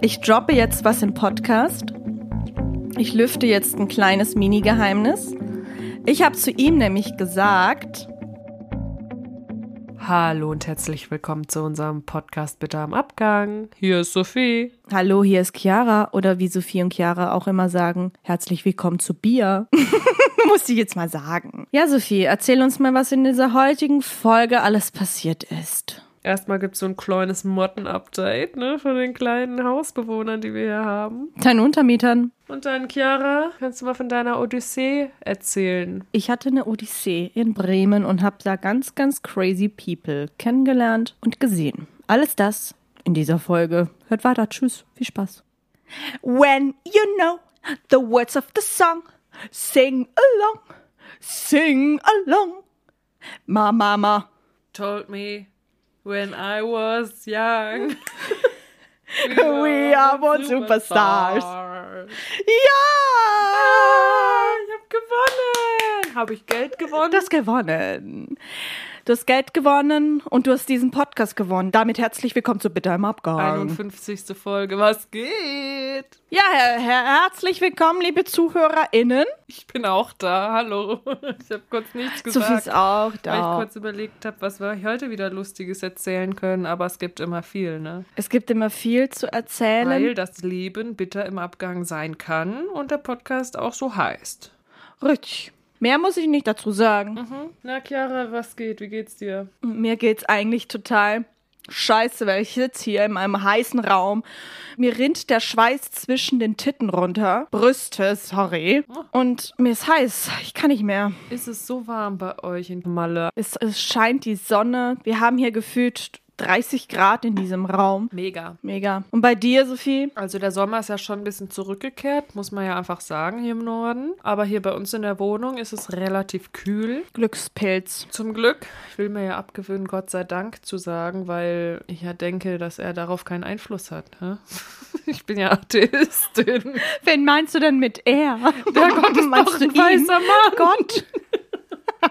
Ich droppe jetzt was im Podcast. Ich lüfte jetzt ein kleines Mini-Geheimnis. Ich habe zu ihm nämlich gesagt, Hallo und herzlich willkommen zu unserem Podcast Bitte am Abgang. Hier ist Sophie. Hallo, hier ist Chiara oder wie Sophie und Chiara auch immer sagen, herzlich willkommen zu Bier. Muss ich jetzt mal sagen. Ja, Sophie, erzähl uns mal, was in dieser heutigen Folge alles passiert ist. Erstmal gibt es so ein kleines Motten-Update ne, von den kleinen Hausbewohnern, die wir hier haben. Deinen Untermietern. Und dann, Chiara, kannst du mal von deiner Odyssee erzählen? Ich hatte eine Odyssee in Bremen und habe da ganz, ganz crazy people kennengelernt und gesehen. Alles das in dieser Folge. Hört weiter. Tschüss. Viel Spaß. When you know the words of the song, sing along, sing along. Ma, mama. Told me when I was young. We are born superstars. Ja! Ich hab gewonnen. Habe ich Geld gewonnen? Du hast gewonnen. Du hast Geld gewonnen und du hast diesen Podcast gewonnen. Damit herzlich willkommen zu Bitte im Abgang. 51. Folge. Was geht? Ja, her her herzlich willkommen, liebe ZuhörerInnen. Ich bin auch da. Hallo. Ich habe kurz nichts gesagt. Sophie ist auch Weil ich da. kurz überlegt habe, was wir heute wieder Lustiges erzählen können, aber es gibt immer viel, ne? Es gibt immer viel zu erzählen. Weil das Leben bitter im Abgang sein kann und der Podcast auch so heißt. Richtig. Mehr muss ich nicht dazu sagen. Mhm. Na, Chiara, was geht? Wie geht's dir? Mir geht's eigentlich total scheiße, weil ich sitze hier in einem heißen Raum. Mir rinnt der Schweiß zwischen den Titten runter. Brüste, sorry. Und mir ist heiß. Ich kann nicht mehr. Ist es so warm bei euch in Malle? Es, es scheint die Sonne. Wir haben hier gefühlt 30 Grad in diesem Raum. Mega. Mega. Und bei dir, Sophie? Also der Sommer ist ja schon ein bisschen zurückgekehrt, muss man ja einfach sagen, hier im Norden. Aber hier bei uns in der Wohnung ist es relativ kühl. Glückspilz. Zum Glück. Ich will mir ja abgewöhnen, Gott sei Dank zu sagen, weil ich ja denke, dass er darauf keinen Einfluss hat. Ne? Ich bin ja Atheistin. Wen meinst du denn mit er? Der Gott ist Meinst doch ein weißer Mann. Gott.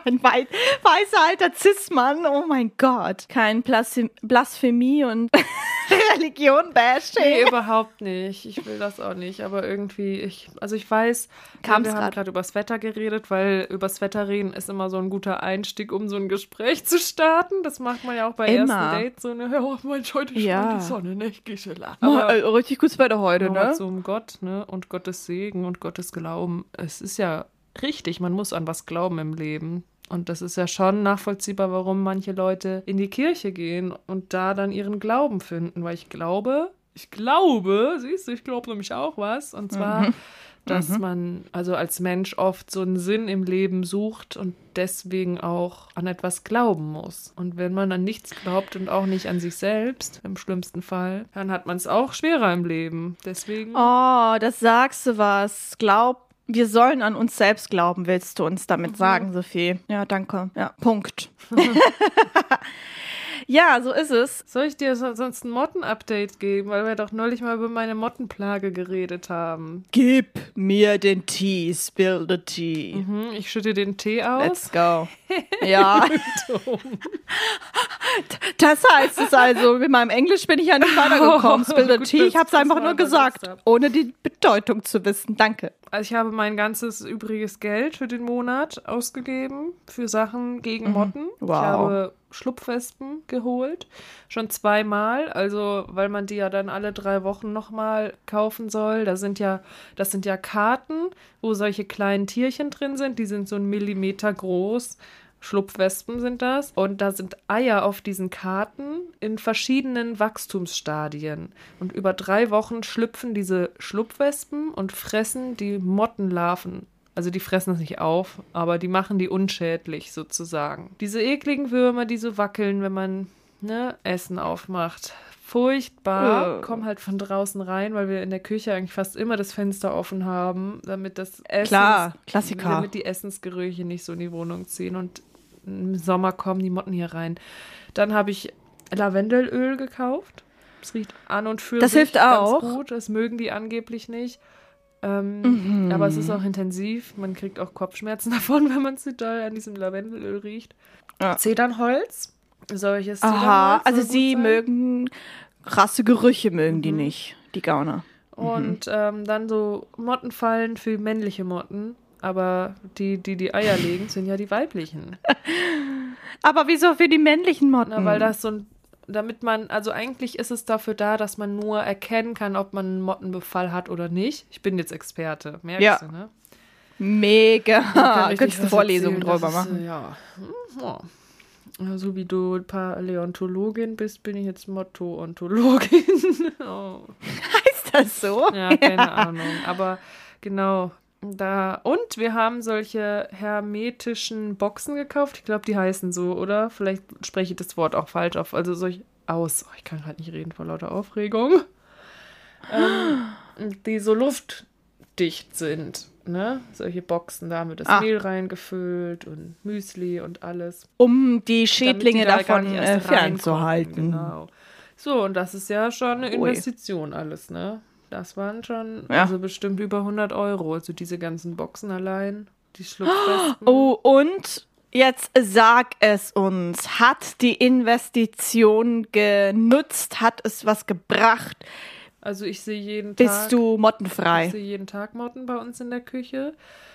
Ein wei weißer alter Cis-Mann, oh mein Gott. Kein Blasphemie Blasphemie und Religion-Bashing. Nee, überhaupt nicht. Ich will das auch nicht. Aber irgendwie, ich, also ich weiß, Kam's wir haben grad? gerade übers Wetter geredet, weil übers Wetter reden ist immer so ein guter Einstieg, um so ein Gespräch zu starten. Das macht man ja auch bei Immer. ersten Dates. So eine, oh Mensch, heute scheint Ja. die Sonne, ne? Ich gehe schon lachen. Aber äh, richtig gutes Wetter heute, ne? zum Gott, ne? Und Gottes Segen und Gottes Glauben. Es ist ja richtig, man muss an was glauben im Leben. Und das ist ja schon nachvollziehbar, warum manche Leute in die Kirche gehen und da dann ihren Glauben finden. Weil ich glaube, ich glaube, siehst du, ich glaube nämlich auch was. Und zwar, dass man also als Mensch oft so einen Sinn im Leben sucht und deswegen auch an etwas glauben muss. Und wenn man an nichts glaubt und auch nicht an sich selbst, im schlimmsten Fall, dann hat man es auch schwerer im Leben. Deswegen. Oh, das sagst du was. Glaub, wir sollen an uns selbst glauben, willst du uns damit sagen, Sophie? Ja, danke. Ja, Punkt. ja, so ist es. Soll ich dir so- sonst ein Motten-Update geben, weil wir doch neulich mal über meine Mottenplage geredet haben? Gib mir den Tee, spill the tea. Mhm, ich schütte den Tee aus. Let's go. Ja. Das heißt es also. Mit meinem Englisch bin ich ja nicht weitergekommen. Oh, Spill the gut, tea. Ich habe es einfach nur gesagt, ohne die Bedeutung zu wissen. Danke. Also ich habe mein ganzes übriges Geld für den Monat ausgegeben für Sachen gegen Motten. Mhm. Wow. Ich habe Schlupfwespen geholt, schon zweimal, also weil man die ja dann alle drei Wochen nochmal kaufen soll. Da sind ja, das sind ja Karten, wo solche kleinen Tierchen drin sind, die sind so einen Millimeter groß. Schlupfwespen sind das. Und da sind Eier auf diesen Karten in verschiedenen Wachstumsstadien. Und über drei Wochen schlüpfen diese Schlupfwespen und fressen die Mottenlarven. Also die fressen es nicht auf, aber die machen die unschädlich sozusagen. Diese ekligen Würmer, die so wackeln, wenn man ne, Essen aufmacht. Furchtbar. Äh. Kommen halt von draußen rein, weil wir in der Küche eigentlich fast immer das Fenster offen haben, damit das Essen Klar, Klassiker. damit die Essensgerüche nicht so in die Wohnung ziehen. Und im Sommer kommen die Motten hier rein. Dann habe ich Lavendelöl gekauft. Es riecht an und für Das sich hilft ganz auch. gut. Das mögen die angeblich nicht. Ähm, Mhm. Aber es ist auch intensiv. Man kriegt auch Kopfschmerzen davon, wenn man zu doll an diesem Lavendelöl riecht. Ja. Zedernholz. Solches Aha, Zedernholz also sie sein. mögen krasse Gerüche mögen die nicht. die Gauner. Und ähm, dann so Mottenfallen für männliche Motten. Aber die, die die Eier legen, sind ja die weiblichen. Aber wieso für die männlichen Motten? Na, weil das so ein, damit man, also eigentlich ist es dafür da, dass man nur erkennen kann, ob man einen Mottenbefall hat oder nicht. Ich bin jetzt Experte, merkst Ja. du, ne? Mega. Könntest du Vorlesungen drüber das ist, machen. äh, Ja. Ja. Ja, So wie du Paläontologin bist, bin ich jetzt Motto-Ontologin. oh. Ist das so? Ja, keine Ahnung. Aber genau, da. Und wir haben solche hermetischen Boxen gekauft. Ich glaube, die heißen so, oder? Vielleicht spreche ich das Wort auch falsch auf. Also solch aus. Oh, ich kann gerade nicht reden vor lauter Aufregung. ähm, die so luftdicht sind. Ne? Solche Boxen, da haben wir das Ah. Mehl reingefüllt und Müsli und alles. Um die Schädlinge die da davon äh, fernzuhalten. Genau. So, und das ist ja schon eine Ui. Investition alles, ne? Das waren schon, Ja. also bestimmt über 100 Euro. Also diese ganzen Boxen allein, die Schlupfwesten. Oh, und jetzt sag es uns. Hat die Investition genutzt? Hat es was gebracht? Also ich sehe jeden Tag. Bist du Ich mottenfrei? sehe jeden Tag Motten bei uns in der Küche.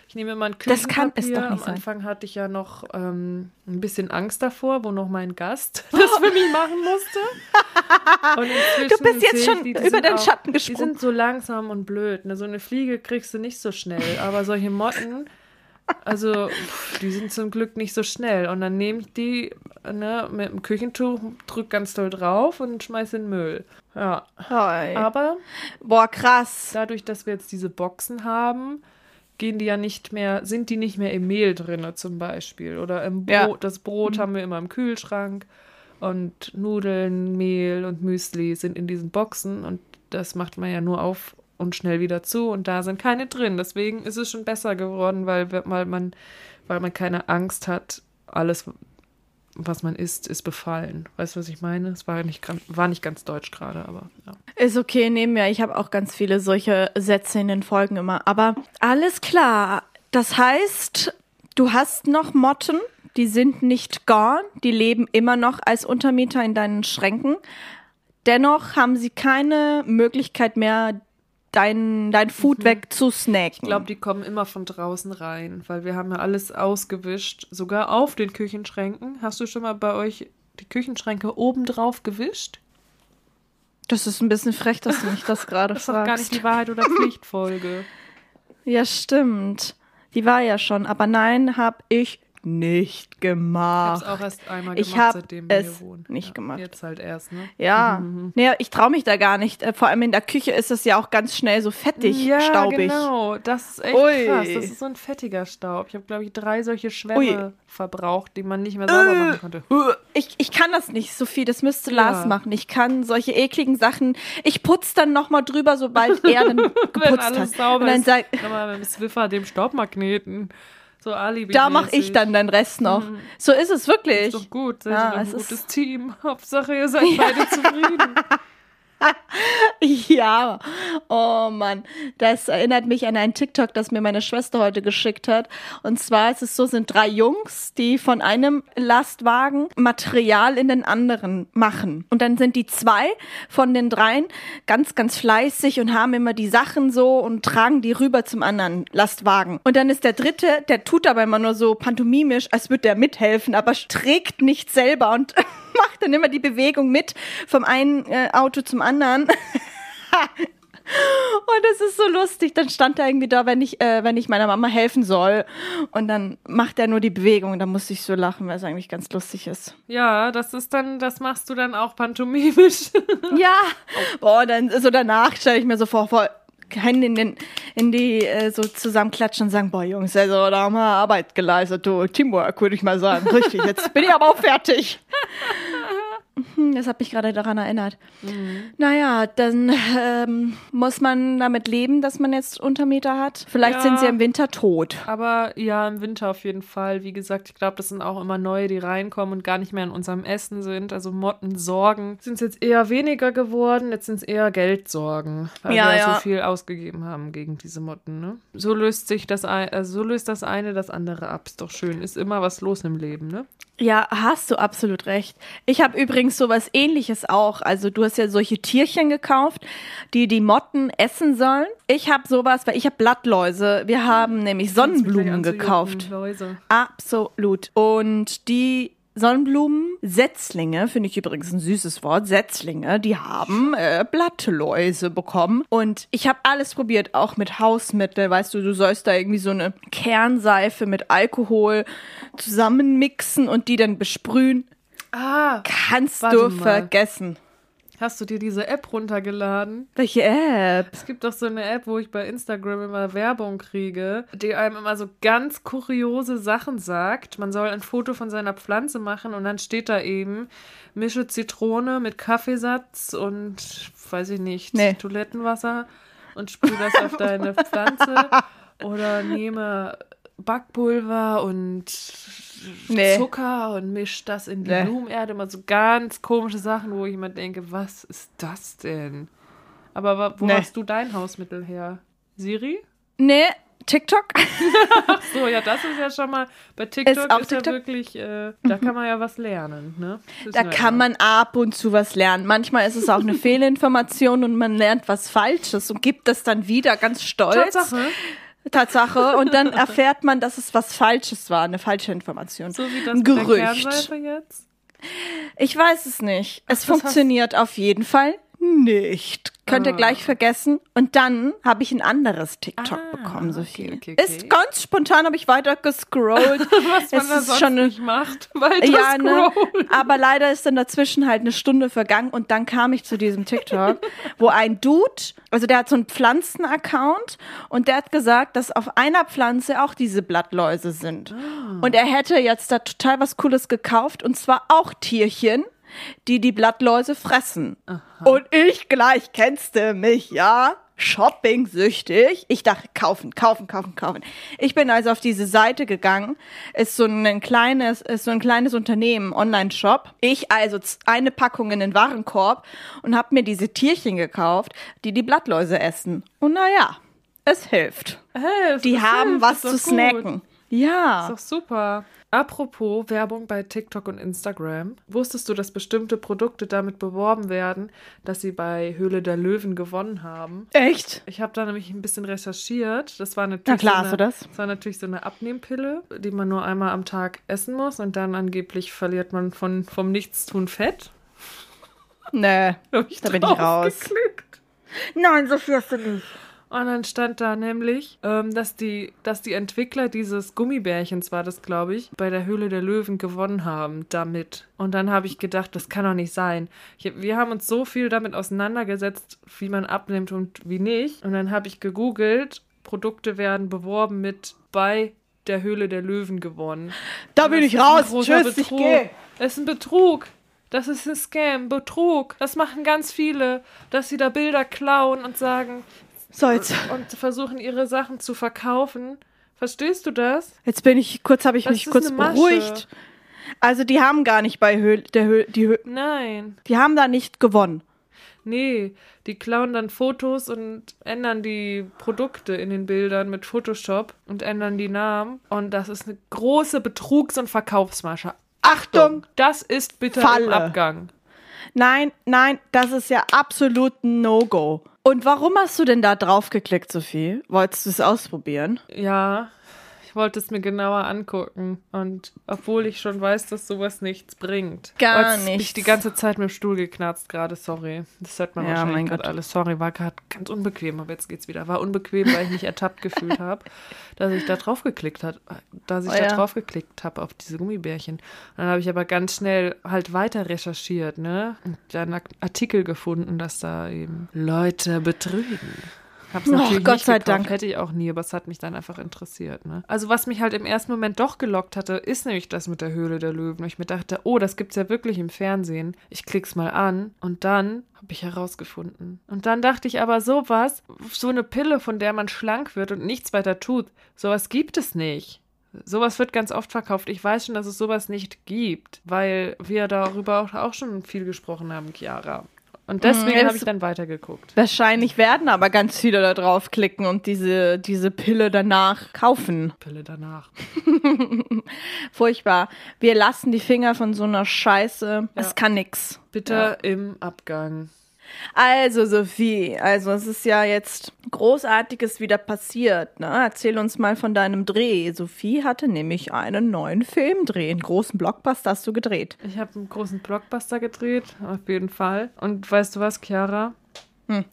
Ich nehme immer ein Das kann es Küchenpapier. doch nicht Am sein. Anfang hatte ich ja noch ähm, ein bisschen Angst davor, wo noch mein Gast das für mich machen musste. Du bist jetzt ich schon die, die über den auch, Schatten Die gesprungen. sind so langsam und blöd. Ne? So eine Fliege kriegst du nicht so schnell. Aber solche Motten, also pff, die sind zum Glück nicht so schnell. Und dann nehme ich die ne, mit dem Küchentuch, drück ganz doll drauf und schmeiß in den Müll. Ja, Hi. aber Boah, krass. dadurch, dass wir jetzt diese Boxen haben, gehen die ja nicht mehr, sind die nicht mehr im Mehl drinne zum Beispiel. Oder im Brot. Ja. Mhm. Das Brot haben wir immer im Kühlschrank. Und Nudeln, Mehl und Müsli sind in diesen Boxen. Und das macht man ja nur auf und schnell wieder zu. Und da sind keine drin. Deswegen ist es schon besser geworden, weil, weil, man, weil man keine Angst hat, alles, was man isst, ist befallen. Weißt du, was ich meine? Es war nicht, war nicht ganz deutsch gerade, aber ja. Ist okay, nehmen wir. Ich habe auch ganz viele solche Sätze in den Folgen immer. Aber alles klar. Das heißt, du hast noch Motten, die sind nicht gone, die leben immer noch als Untermieter in deinen Schränken. Dennoch haben sie keine Möglichkeit mehr, dein, dein Food wegzusnacken. Ich glaube, die kommen immer von draußen rein, weil wir haben ja alles ausgewischt, sogar auf den Küchenschränken. Hast du schon mal bei euch die Küchenschränke oben drauf gewischt? das ist ein bisschen frech, dass du mich das gerade Das ist doch gar nicht fragst. die Wahrheit oder Pflichtfolge. Ja, stimmt. Die war ja schon, aber nein, hab ich nicht Ich gemacht. habe es auch erst einmal Ich gemacht, hab seitdem wir es hier wohnen. nicht ja, gemacht. Jetzt halt erst, ne? Ja, nee, ich traue mich da gar nicht. Äh, Vor allem in der Küche ist es ja auch ganz schnell so fettig, ja, staubig. genau. Das ist echt Ui. krass. Das ist so ein fettiger Staub. Ich habe, glaube ich, drei solche Ui. Schwämme verbraucht, die man nicht mehr sauber machen konnte. Ich, ich kann das nicht, Sophie, das müsste Ja. Lars machen. Ich kann solche ekligen Sachen, ich putz dann nochmal drüber, sobald er dann Wenn geputzt alles hat. sauber Und dann ist, sag, nochmal mit dem Swiffer, dem Staubmagneten. So alibi da mache ich dann den Rest noch. So ist es wirklich. Ist doch gut, seid Ja, ihr ein es gutes ist- Team. Hauptsache, ihr seid beide zufrieden. Ja, oh Mann, das erinnert mich an einen TikTok, das mir meine Schwester heute geschickt hat. Und zwar ist es so, sind drei Jungs, die von einem Lastwagen Material in den anderen machen. Und dann sind die zwei von den dreien ganz, ganz fleißig und haben immer die Sachen so und tragen die rüber zum anderen Lastwagen. Und dann ist der dritte, der tut aber immer nur so pantomimisch, als würde der mithelfen, aber trägt nicht selber und macht dann immer die Bewegung mit vom einen äh, Auto zum anderen. Und es ist so lustig. Dann stand er irgendwie da, wenn ich, äh, wenn ich meiner Mama helfen soll. Und dann macht er nur die Bewegung. Und da muss ich so lachen, weil es eigentlich ganz lustig ist. Ja, das ist dann, das machst du dann auch pantomimisch. Ja. Boah, dann so danach stelle ich mir so vor, vor Hände in, den, in die äh, so zusammenklatschen und sagen, boah Jungs, also da haben wir Arbeit geleistet, du Teamwork, würde ich mal sagen. Richtig, jetzt bin ich aber auch fertig. Hm, Das hat mich gerade daran erinnert. Naja, dann ähm, muss man damit leben, dass man jetzt Untermieter hat. Vielleicht Ja. sind sie im Winter tot. Aber ja, im Winter auf jeden Fall. Wie gesagt, ich glaube, das sind auch immer neue, die reinkommen und gar nicht mehr in unserem Essen sind. Also Mottensorgen sind jetzt eher weniger geworden. Jetzt sind es eher Geldsorgen, weil Ja, wir ja. so viel ausgegeben haben gegen diese Motten. Ne? So löst sich das ein, also so löst das eine das andere ab. Ist doch schön. Ist immer was los im Leben, ne? Ja, hast du absolut recht. Ich habe übrigens übrigens sowas ähnliches auch. Also du hast ja solche Tierchen gekauft, die die Motten essen sollen. Ich habe sowas, weil ich habe Blattläuse. Wir haben nämlich Sonnenblumen gekauft. Läuse. Absolut. Und die Sonnenblumen-Setzlinge, finde ich übrigens ein süßes Wort, Setzlinge, die haben äh, Blattläuse bekommen. Und ich habe alles probiert, auch mit Hausmittel. Weißt du, du sollst da irgendwie so eine Kernseife mit Alkohol zusammenmixen und die dann besprühen. Ah, Kannst du mal. vergessen. hast du dir diese App runtergeladen? Welche App? Es gibt doch so eine App, wo ich bei Instagram immer Werbung kriege, die einem immer so ganz kuriose Sachen sagt. Man soll ein Foto von seiner Pflanze machen und dann steht da eben, mische Zitrone mit Kaffeesatz und, weiß ich nicht, Nee. Toilettenwasser und sprühe das auf deine Pflanze. Oder nehme Backpulver und Nee. Zucker und misch das in die Nee. Blumenerde. Immer so ganz komische Sachen, wo ich immer denke, was ist das denn? Aber wo Nee. hast du dein Hausmittel her? Siri? Nee, TikTok? So, ja, das ist ja schon mal, bei TikTok ist, ja TikTok? wirklich, äh, da kann man ja was lernen, ne? Da kann ja. man ab und zu was lernen. Manchmal ist es auch eine Fehlinformation und man lernt was Falsches und gibt das dann wieder ganz stolz. Tatsache, Tatsache. Und dann erfährt man, dass es was Falsches war, eine falsche Information. so wie das Ein mit der Gerücht. Jetzt. Ich weiß es nicht. Es funktioniert auf jeden Fall nicht. Könnt ihr Ah. gleich vergessen. Und dann habe ich ein anderes TikTok Ah, bekommen, okay, Sophie. okay, okay. Ist ganz spontan, habe ich weiter gescrollt. Was man Es da sonst schon nicht macht, weiter ja, ne? Aber leider ist dann dazwischen halt eine Stunde vergangen und dann kam ich zu diesem TikTok, wo ein Dude, also der hat so einen Pflanzen-Account und der hat gesagt, dass auf einer Pflanze auch diese Blattläuse sind. Und er hätte jetzt da total was Cooles gekauft und zwar auch Tierchen, die die Blattläuse fressen. Und ich gleich, kennst du mich, ja? Shopping-süchtig. Ich dachte, kaufen, kaufen, kaufen, kaufen. Ich bin also auf diese Seite gegangen. Ist so ein kleines, ist so ein kleines Unternehmen, Online-Shop. Ich also eine Packung in den Warenkorb und habe mir diese Tierchen gekauft, die die Blattläuse essen. Und naja, es hilft. Es Die haben hilft, was zu doch gut. Ja. Ist doch super. Apropos Werbung bei TikTok und Instagram. Wusstest du, dass bestimmte Produkte damit beworben werden, dass sie bei Höhle der Löwen gewonnen haben? Echt? Ich habe da nämlich ein bisschen recherchiert. Das war natürlich Na klar, so hast eine, du das? das war natürlich so eine Abnehmpille, die man nur einmal am Tag essen muss und dann angeblich verliert man von, vom Nichtstun Fett. Nee. Da, ich Da bin ich raus. draufgeklickt. Nein, Sophie hast du nicht. Und dann stand da nämlich, ähm, dass, die, dass die Entwickler dieses Gummibärchens, war das glaube ich, bei der Höhle der Löwen gewonnen haben damit. Und dann habe ich gedacht, das kann doch nicht sein. Ich, wir haben uns so viel damit auseinandergesetzt, wie man abnimmt und wie nicht. Und dann habe ich gegoogelt, Produkte werden beworben mit bei der Höhle der Löwen gewonnen. Da bin ich raus. Tschüss, ich Betrug. gehe. Das ist ein Betrug. Das ist ein Scam, Betrug. Das machen ganz viele, dass sie da Bilder klauen und sagen, So, jetzt, und versuchen ihre Sachen zu verkaufen. Verstehst du das? jetzt bin ich, kurz habe ich Das mich kurz beruhigt. Also die haben gar nicht bei Höhl, der Höhl, die Höhl, Nein. die haben da nicht gewonnen. Nee, die klauen dann Fotos und ändern die Produkte in den Bildern mit Photoshop und ändern die Namen. Und das ist eine große Betrugs- und Verkaufsmasche. Achtung! Das ist bitter Falle. im Abgang. Nein, nein, das ist ja absolut ein No-Go. Und warum hast du denn da drauf geklickt, Sophie? Wolltest du es ausprobieren? Ja, ich wollte es mir genauer angucken. Und obwohl ich schon weiß, dass sowas nichts bringt. Gar bin Ich nichts. die ganze Zeit mit dem Stuhl geknarzt gerade, sorry. Das hört man Ja, wahrscheinlich gerade alles. Sorry, war gerade ganz unbequem, aber jetzt geht's wieder. War unbequem, weil ich mich ertappt gefühlt habe, dass ich da drauf geklickt habe, dass ich Oh da ja. drauf geklickt habe auf diese Gummibärchen. Dann habe ich aber ganz schnell halt weiter recherchiert, ne? Und dann Artikel gefunden, dass da eben Leute betrügen. Hab's Oh, natürlich Gott nicht sei gekauft, Dank. Hätte ich auch nie, aber es hat mich dann einfach interessiert. Ne? Also was mich halt im ersten Moment doch gelockt hatte, ist nämlich das mit der Höhle der Löwen. Und ich mir dachte, oh, das gibt's ja wirklich im Fernsehen. Ich klick's mal an und dann habe ich herausgefunden. Und dann dachte ich aber, sowas, so eine Pille, von der man schlank wird und nichts weiter tut, sowas gibt es nicht. Sowas wird ganz oft verkauft. Ich weiß schon, dass es sowas nicht gibt, weil wir darüber auch, auch schon viel gesprochen haben, Chiara. Und deswegen Mhm, habe es- ich dann weitergeguckt. Wahrscheinlich werden aber ganz viele da draufklicken und diese, diese Pille danach kaufen. Pille danach. Furchtbar. Wir lassen die Finger von so einer Scheiße. Es kann nix. Bitte im Abgang. Also, Sophie, also es ist ja jetzt Großartiges wieder passiert. Ne? Erzähl uns mal von deinem Dreh. Sophie hatte nämlich einen neuen Filmdreh. Einen großen Blockbuster hast du gedreht. Ich habe einen großen Blockbuster gedreht, auf jeden Fall. Und weißt du was, Chiara?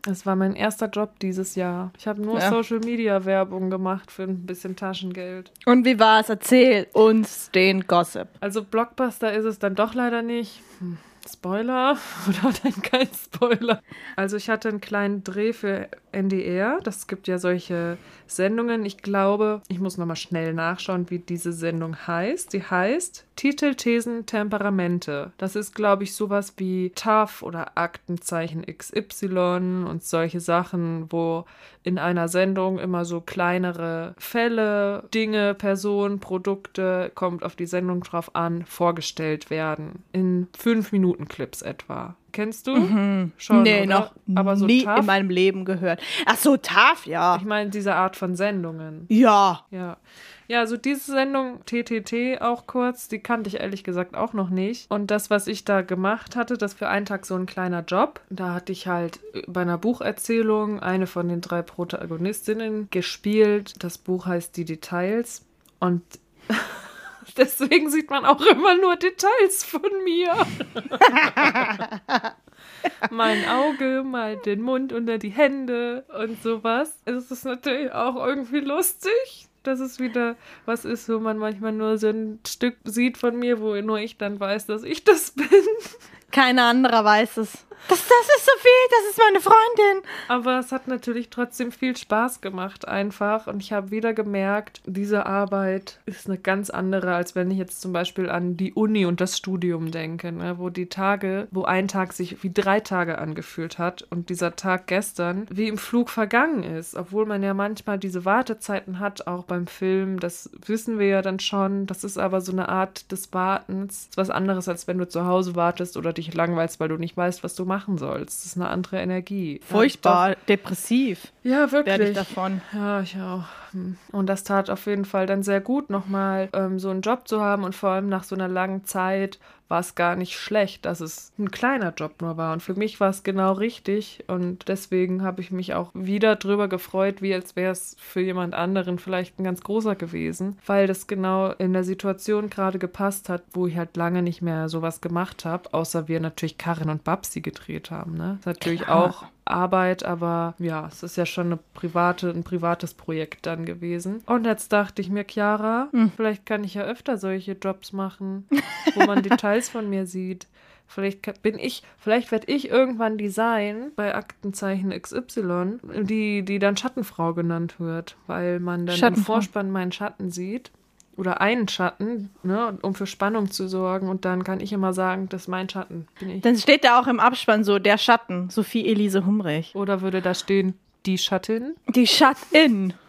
Das war mein erster Job dieses Jahr. Ich habe nur Ja. Social Media Werbung gemacht für ein bisschen Taschengeld. Und wie war es? Erzähl uns den Gossip. Also Blockbuster ist es dann doch leider nicht. Hm, Spoiler oder dann kein Spoiler. Also ich hatte einen kleinen Dreh für NDR. Das gibt ja solche Sendungen. Ich glaube, ich muss nochmal schnell nachschauen, wie diese Sendung heißt. Die heißt Titel, Thesen, Temperamente. Das ist, glaube ich, sowas wie TAF oder Aktenzeichen XY und solche Sachen, wo in einer Sendung immer so kleinere Fälle, Dinge, Personen, Produkte, kommt auf die Sendung drauf an, vorgestellt werden. In fünf Minuten Clips etwa. Kennst du? Schon, nee, oder? noch Aber so nie TAF? in meinem Leben gehört. Ach so, TAF, ja. Ich meine, diese Art von Sendungen. Ja. Ja. Ja, also diese Sendung TTT auch kurz, die kannte ich ehrlich gesagt auch noch nicht. Und das, was ich da gemacht hatte, das für einen Tag so ein kleiner Job. Da hatte ich halt bei einer Bucherzählung eine von den drei Protagonistinnen gespielt. Das Buch heißt Die Details. Und deswegen sieht man auch immer nur Details von mir. mal ein Auge, mal den Mund unter die Hände und sowas. Es ist natürlich auch irgendwie lustig, dass es wieder was ist, wo man manchmal nur so ein Stück sieht von mir, wo nur ich dann weiß, dass ich das bin. Keiner anderer weiß es. Das, das ist Sophie, das ist meine Freundin. Aber es hat natürlich trotzdem viel Spaß gemacht einfach. Und ich habe wieder gemerkt, diese Arbeit ist eine ganz andere, als wenn ich jetzt zum Beispiel an die Uni und das Studium denke, ne? wo die Tage, wo ein Tag sich wie drei Tage angefühlt hat und dieser Tag gestern wie im Flug vergangen ist. Obwohl man ja manchmal diese Wartezeiten hat, auch beim Film. Das wissen wir ja dann schon. Das ist aber so eine Art des Wartens. Das ist was anderes, als wenn du zu Hause wartest oder dich langweilst, weil du nicht weißt, was du machen sollst. Das ist eine andere Energie. Furchtbar, depressiv Ja, wirklich. werde ich davon. Ja, ich auch. Und das tat auf jeden Fall dann sehr gut, nochmal ähm, so einen Job zu haben und vor allem nach so einer langen Zeit war es gar nicht schlecht, dass es ein kleiner Job nur war. Und für mich war es genau richtig und deswegen habe ich mich auch wieder drüber gefreut, wie als wäre es für jemand anderen vielleicht ein ganz großer gewesen, weil das genau in der Situation gerade gepasst hat, wo ich halt lange nicht mehr sowas gemacht habe, außer wir natürlich Karin und Babsi gedreht haben. Ne? Das ist natürlich Klar. auch Arbeit, aber ja, es ist ja schon eine private, ein privates Projekt dann gewesen. Und jetzt dachte ich mir, Chiara, vielleicht kann ich ja öfter solche Jobs machen, wo man Details von mir sieht. Vielleicht bin ich, vielleicht werde ich irgendwann Design bei Aktenzeichen XY, die, die dann Schattenfrau genannt wird, weil man dann im. Vorspann meinen Schatten sieht. Oder einen Schatten, ne, um für Spannung zu sorgen. Und dann kann ich immer sagen, das ist mein Schatten. Bin ich. Dann steht da auch im Abspann so, der Schatten, Sophie Elise Humrich. Oder würde da stehen, die Schattin? Die Shut-In.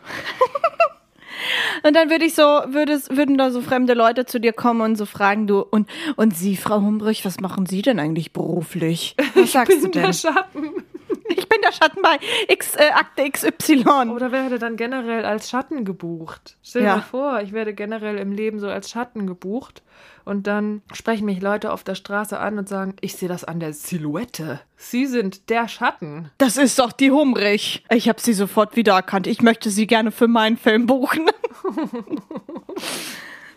Und dann würde ich so, würde es, würden da so fremde Leute zu dir kommen und so fragen, du, und, und Sie, Frau Humbrich, was machen Sie denn eigentlich beruflich? Was sagst du bin denn? der Schatten. Ich bin der Schatten bei X, äh, Akte XY. Oder werde dann generell als Schatten gebucht. Stell Ja. dir vor, ich werde generell im Leben so als Schatten gebucht. Und dann sprechen mich Leute auf der Straße an und sagen, ich sehe das an der Silhouette. Sie sind der Schatten. Das ist doch die Humrich. Ich habe sie sofort wiedererkannt. Ich möchte sie gerne für meinen Film buchen.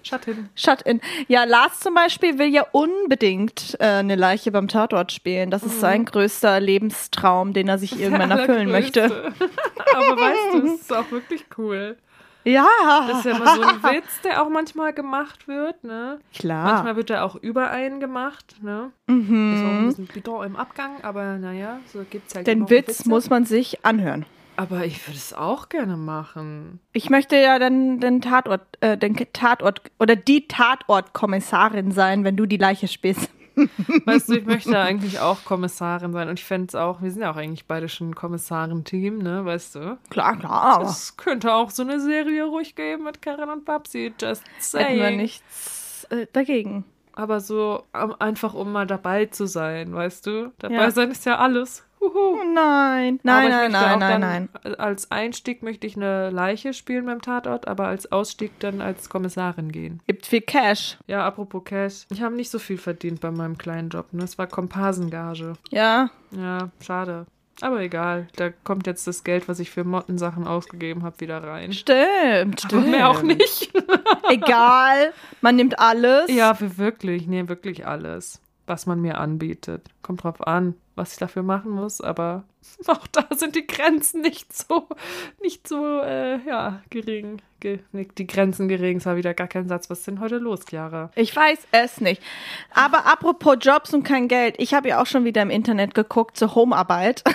Schatten. Shut-in. Ja, Lars zum Beispiel will ja unbedingt äh, eine Leiche beim Tatort spielen. Das ist sein größter Lebenstraum, den er sich irgendwann erfüllen möchte. Aber weißt du, es ist auch wirklich cool. Ja, Das ist ja immer so ein Witz, der auch manchmal gemacht wird, ne? klar. Manchmal wird er auch über einen gemacht, ne? Ist auch ein bisschen bitter im Abgang, aber naja, so gibt's halt Den Witz Witze. muss man sich anhören. Aber ich würde es auch gerne machen. Ich möchte ja dann den Tatort, äh, den Tatort oder die Tatortkommissarin sein, wenn du die Leiche spielst. Weißt du, ich möchte eigentlich auch Kommissarin sein und ich fände es auch, wir sind ja auch eigentlich beide schon ein Kommissarenteam, ne, weißt du? Klar, klar. Es könnte auch so eine Serie ruhig geben mit Karen und Babsi, just Hätten wir saying. nichts äh, dagegen. aber so um, einfach um mal dabei zu sein, weißt du? Dabei Ja. sein ist ja alles. Huhu. Oh nein. Nein, ich nein, nein, nein, nein. Als Einstieg möchte ich eine Leiche spielen beim Tatort, aber als Ausstieg dann als Kommissarin gehen. Gibt viel Cash. Ja, apropos Cash. Ich habe nicht so viel verdient bei meinem kleinen Job. Ne? Es war Komparsengage. Ja. Ja, schade. Aber egal. Da kommt jetzt das Geld, was ich für Mottensachen ausgegeben habe, wieder rein. Stimmt, Aber stimmt. mehr auch nicht. Egal. Man nimmt alles. ja, für wirklich. Nee, wirklich alles, was man mir anbietet. Kommt drauf an, was ich dafür machen muss, aber auch da sind die Grenzen nicht so, nicht so, äh, ja, gering. Ge die Grenzen gering, ist war wieder gar kein Satz. Was ist denn heute los, Chiara? Ich weiß es nicht. Aber apropos Jobs und kein Geld. Ich habe ja auch schon wieder im Internet geguckt zur Homearbeit.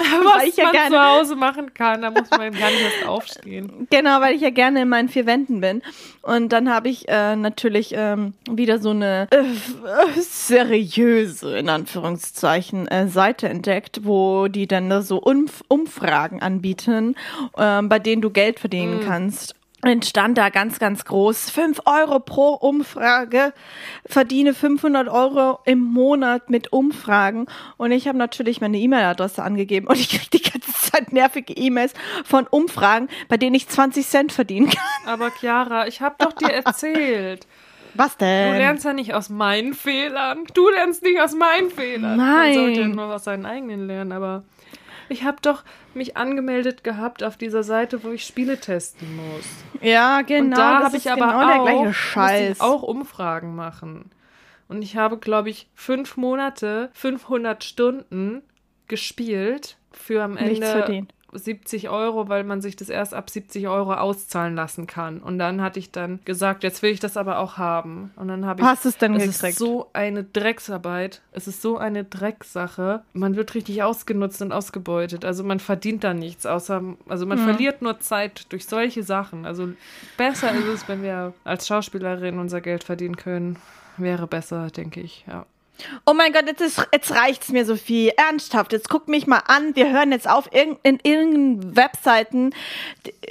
Was ich ja man gerne- zu Hause machen kann, da muss man eben gar nicht erst aufstehen. Genau, weil ich ja gerne in meinen vier Wänden bin. Und dann habe ich äh, natürlich ähm, wieder so eine äh, äh, seriöse, in Anführungszeichen, äh, Seite entdeckt, wo die dann da so Umf Umfragen anbieten, ähm, bei denen du Geld verdienen kannst. Entstand da ganz, ganz groß. 5 Euro pro Umfrage. Verdiene 500 Euro im Monat mit Umfragen. Und ich habe natürlich meine E-Mail-Adresse angegeben und ich kriege die ganze Zeit nervige E-Mails von Umfragen, bei denen ich 20 Cent verdienen kann. Aber Chiara, ich habe doch dir erzählt. Was Du denn? lernst ja nicht aus meinen Fehlern. Du lernst nicht aus meinen Fehlern. Man sollte ja Nein. nur aus seinen eigenen lernen, aber ich habe doch mich angemeldet gehabt auf dieser Seite, wo ich Spiele testen muss. ja, genau. Und da das habe ich aber genau auch, der gleiche Scheiß. ich auch Umfragen machen. Und ich habe, glaube ich, fünf Monate, 500 Stunden gespielt für am Nichts Ende. 70 Euro, weil man sich das erst ab 70 Euro auszahlen lassen kann. Und dann hatte ich dann gesagt, jetzt will ich das aber auch haben. Und dann habe ich. Hast es denn es gekriegt? ist so eine Drecksarbeit. Es ist so eine Drecksache. Man wird richtig ausgenutzt und ausgebeutet. Also man verdient da nichts, außer, also man verliert nur Zeit durch solche Sachen. Also besser ist es, wenn wir als Schauspielerin unser Geld verdienen können. Wäre besser, denke ich, ja. Oh mein Gott, jetzt, ist, jetzt reicht's mir, Sophie. Ernsthaft, jetzt guck mich mal an. Wir hören jetzt auf, irgend, in irgendeinen Webseiten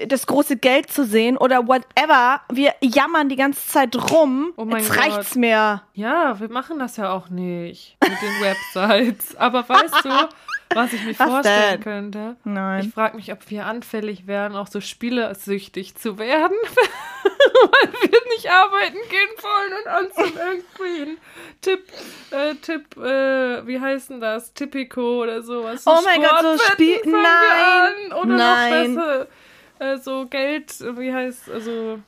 das große Geld zu sehen oder whatever. Wir jammern die ganze Zeit rum. Oh mein jetzt Gott. reicht's mir. Ja, wir machen das ja auch nicht mit den Websites. Aber weißt du, was ich mir Was vorstellen denn? könnte? Nein. Ich frage mich, ob wir anfällig wären, auch so spielesüchtig zu werden, weil wir nicht arbeiten gehen wollen und uns irgendwie ein Tipp, äh, Tipp, äh, wie heißt denn das? Tippico oder sowas. Oh mein Gott, so Spiel- Nein, an. Oder nein. noch besser, äh, so Geld, wie heißt, also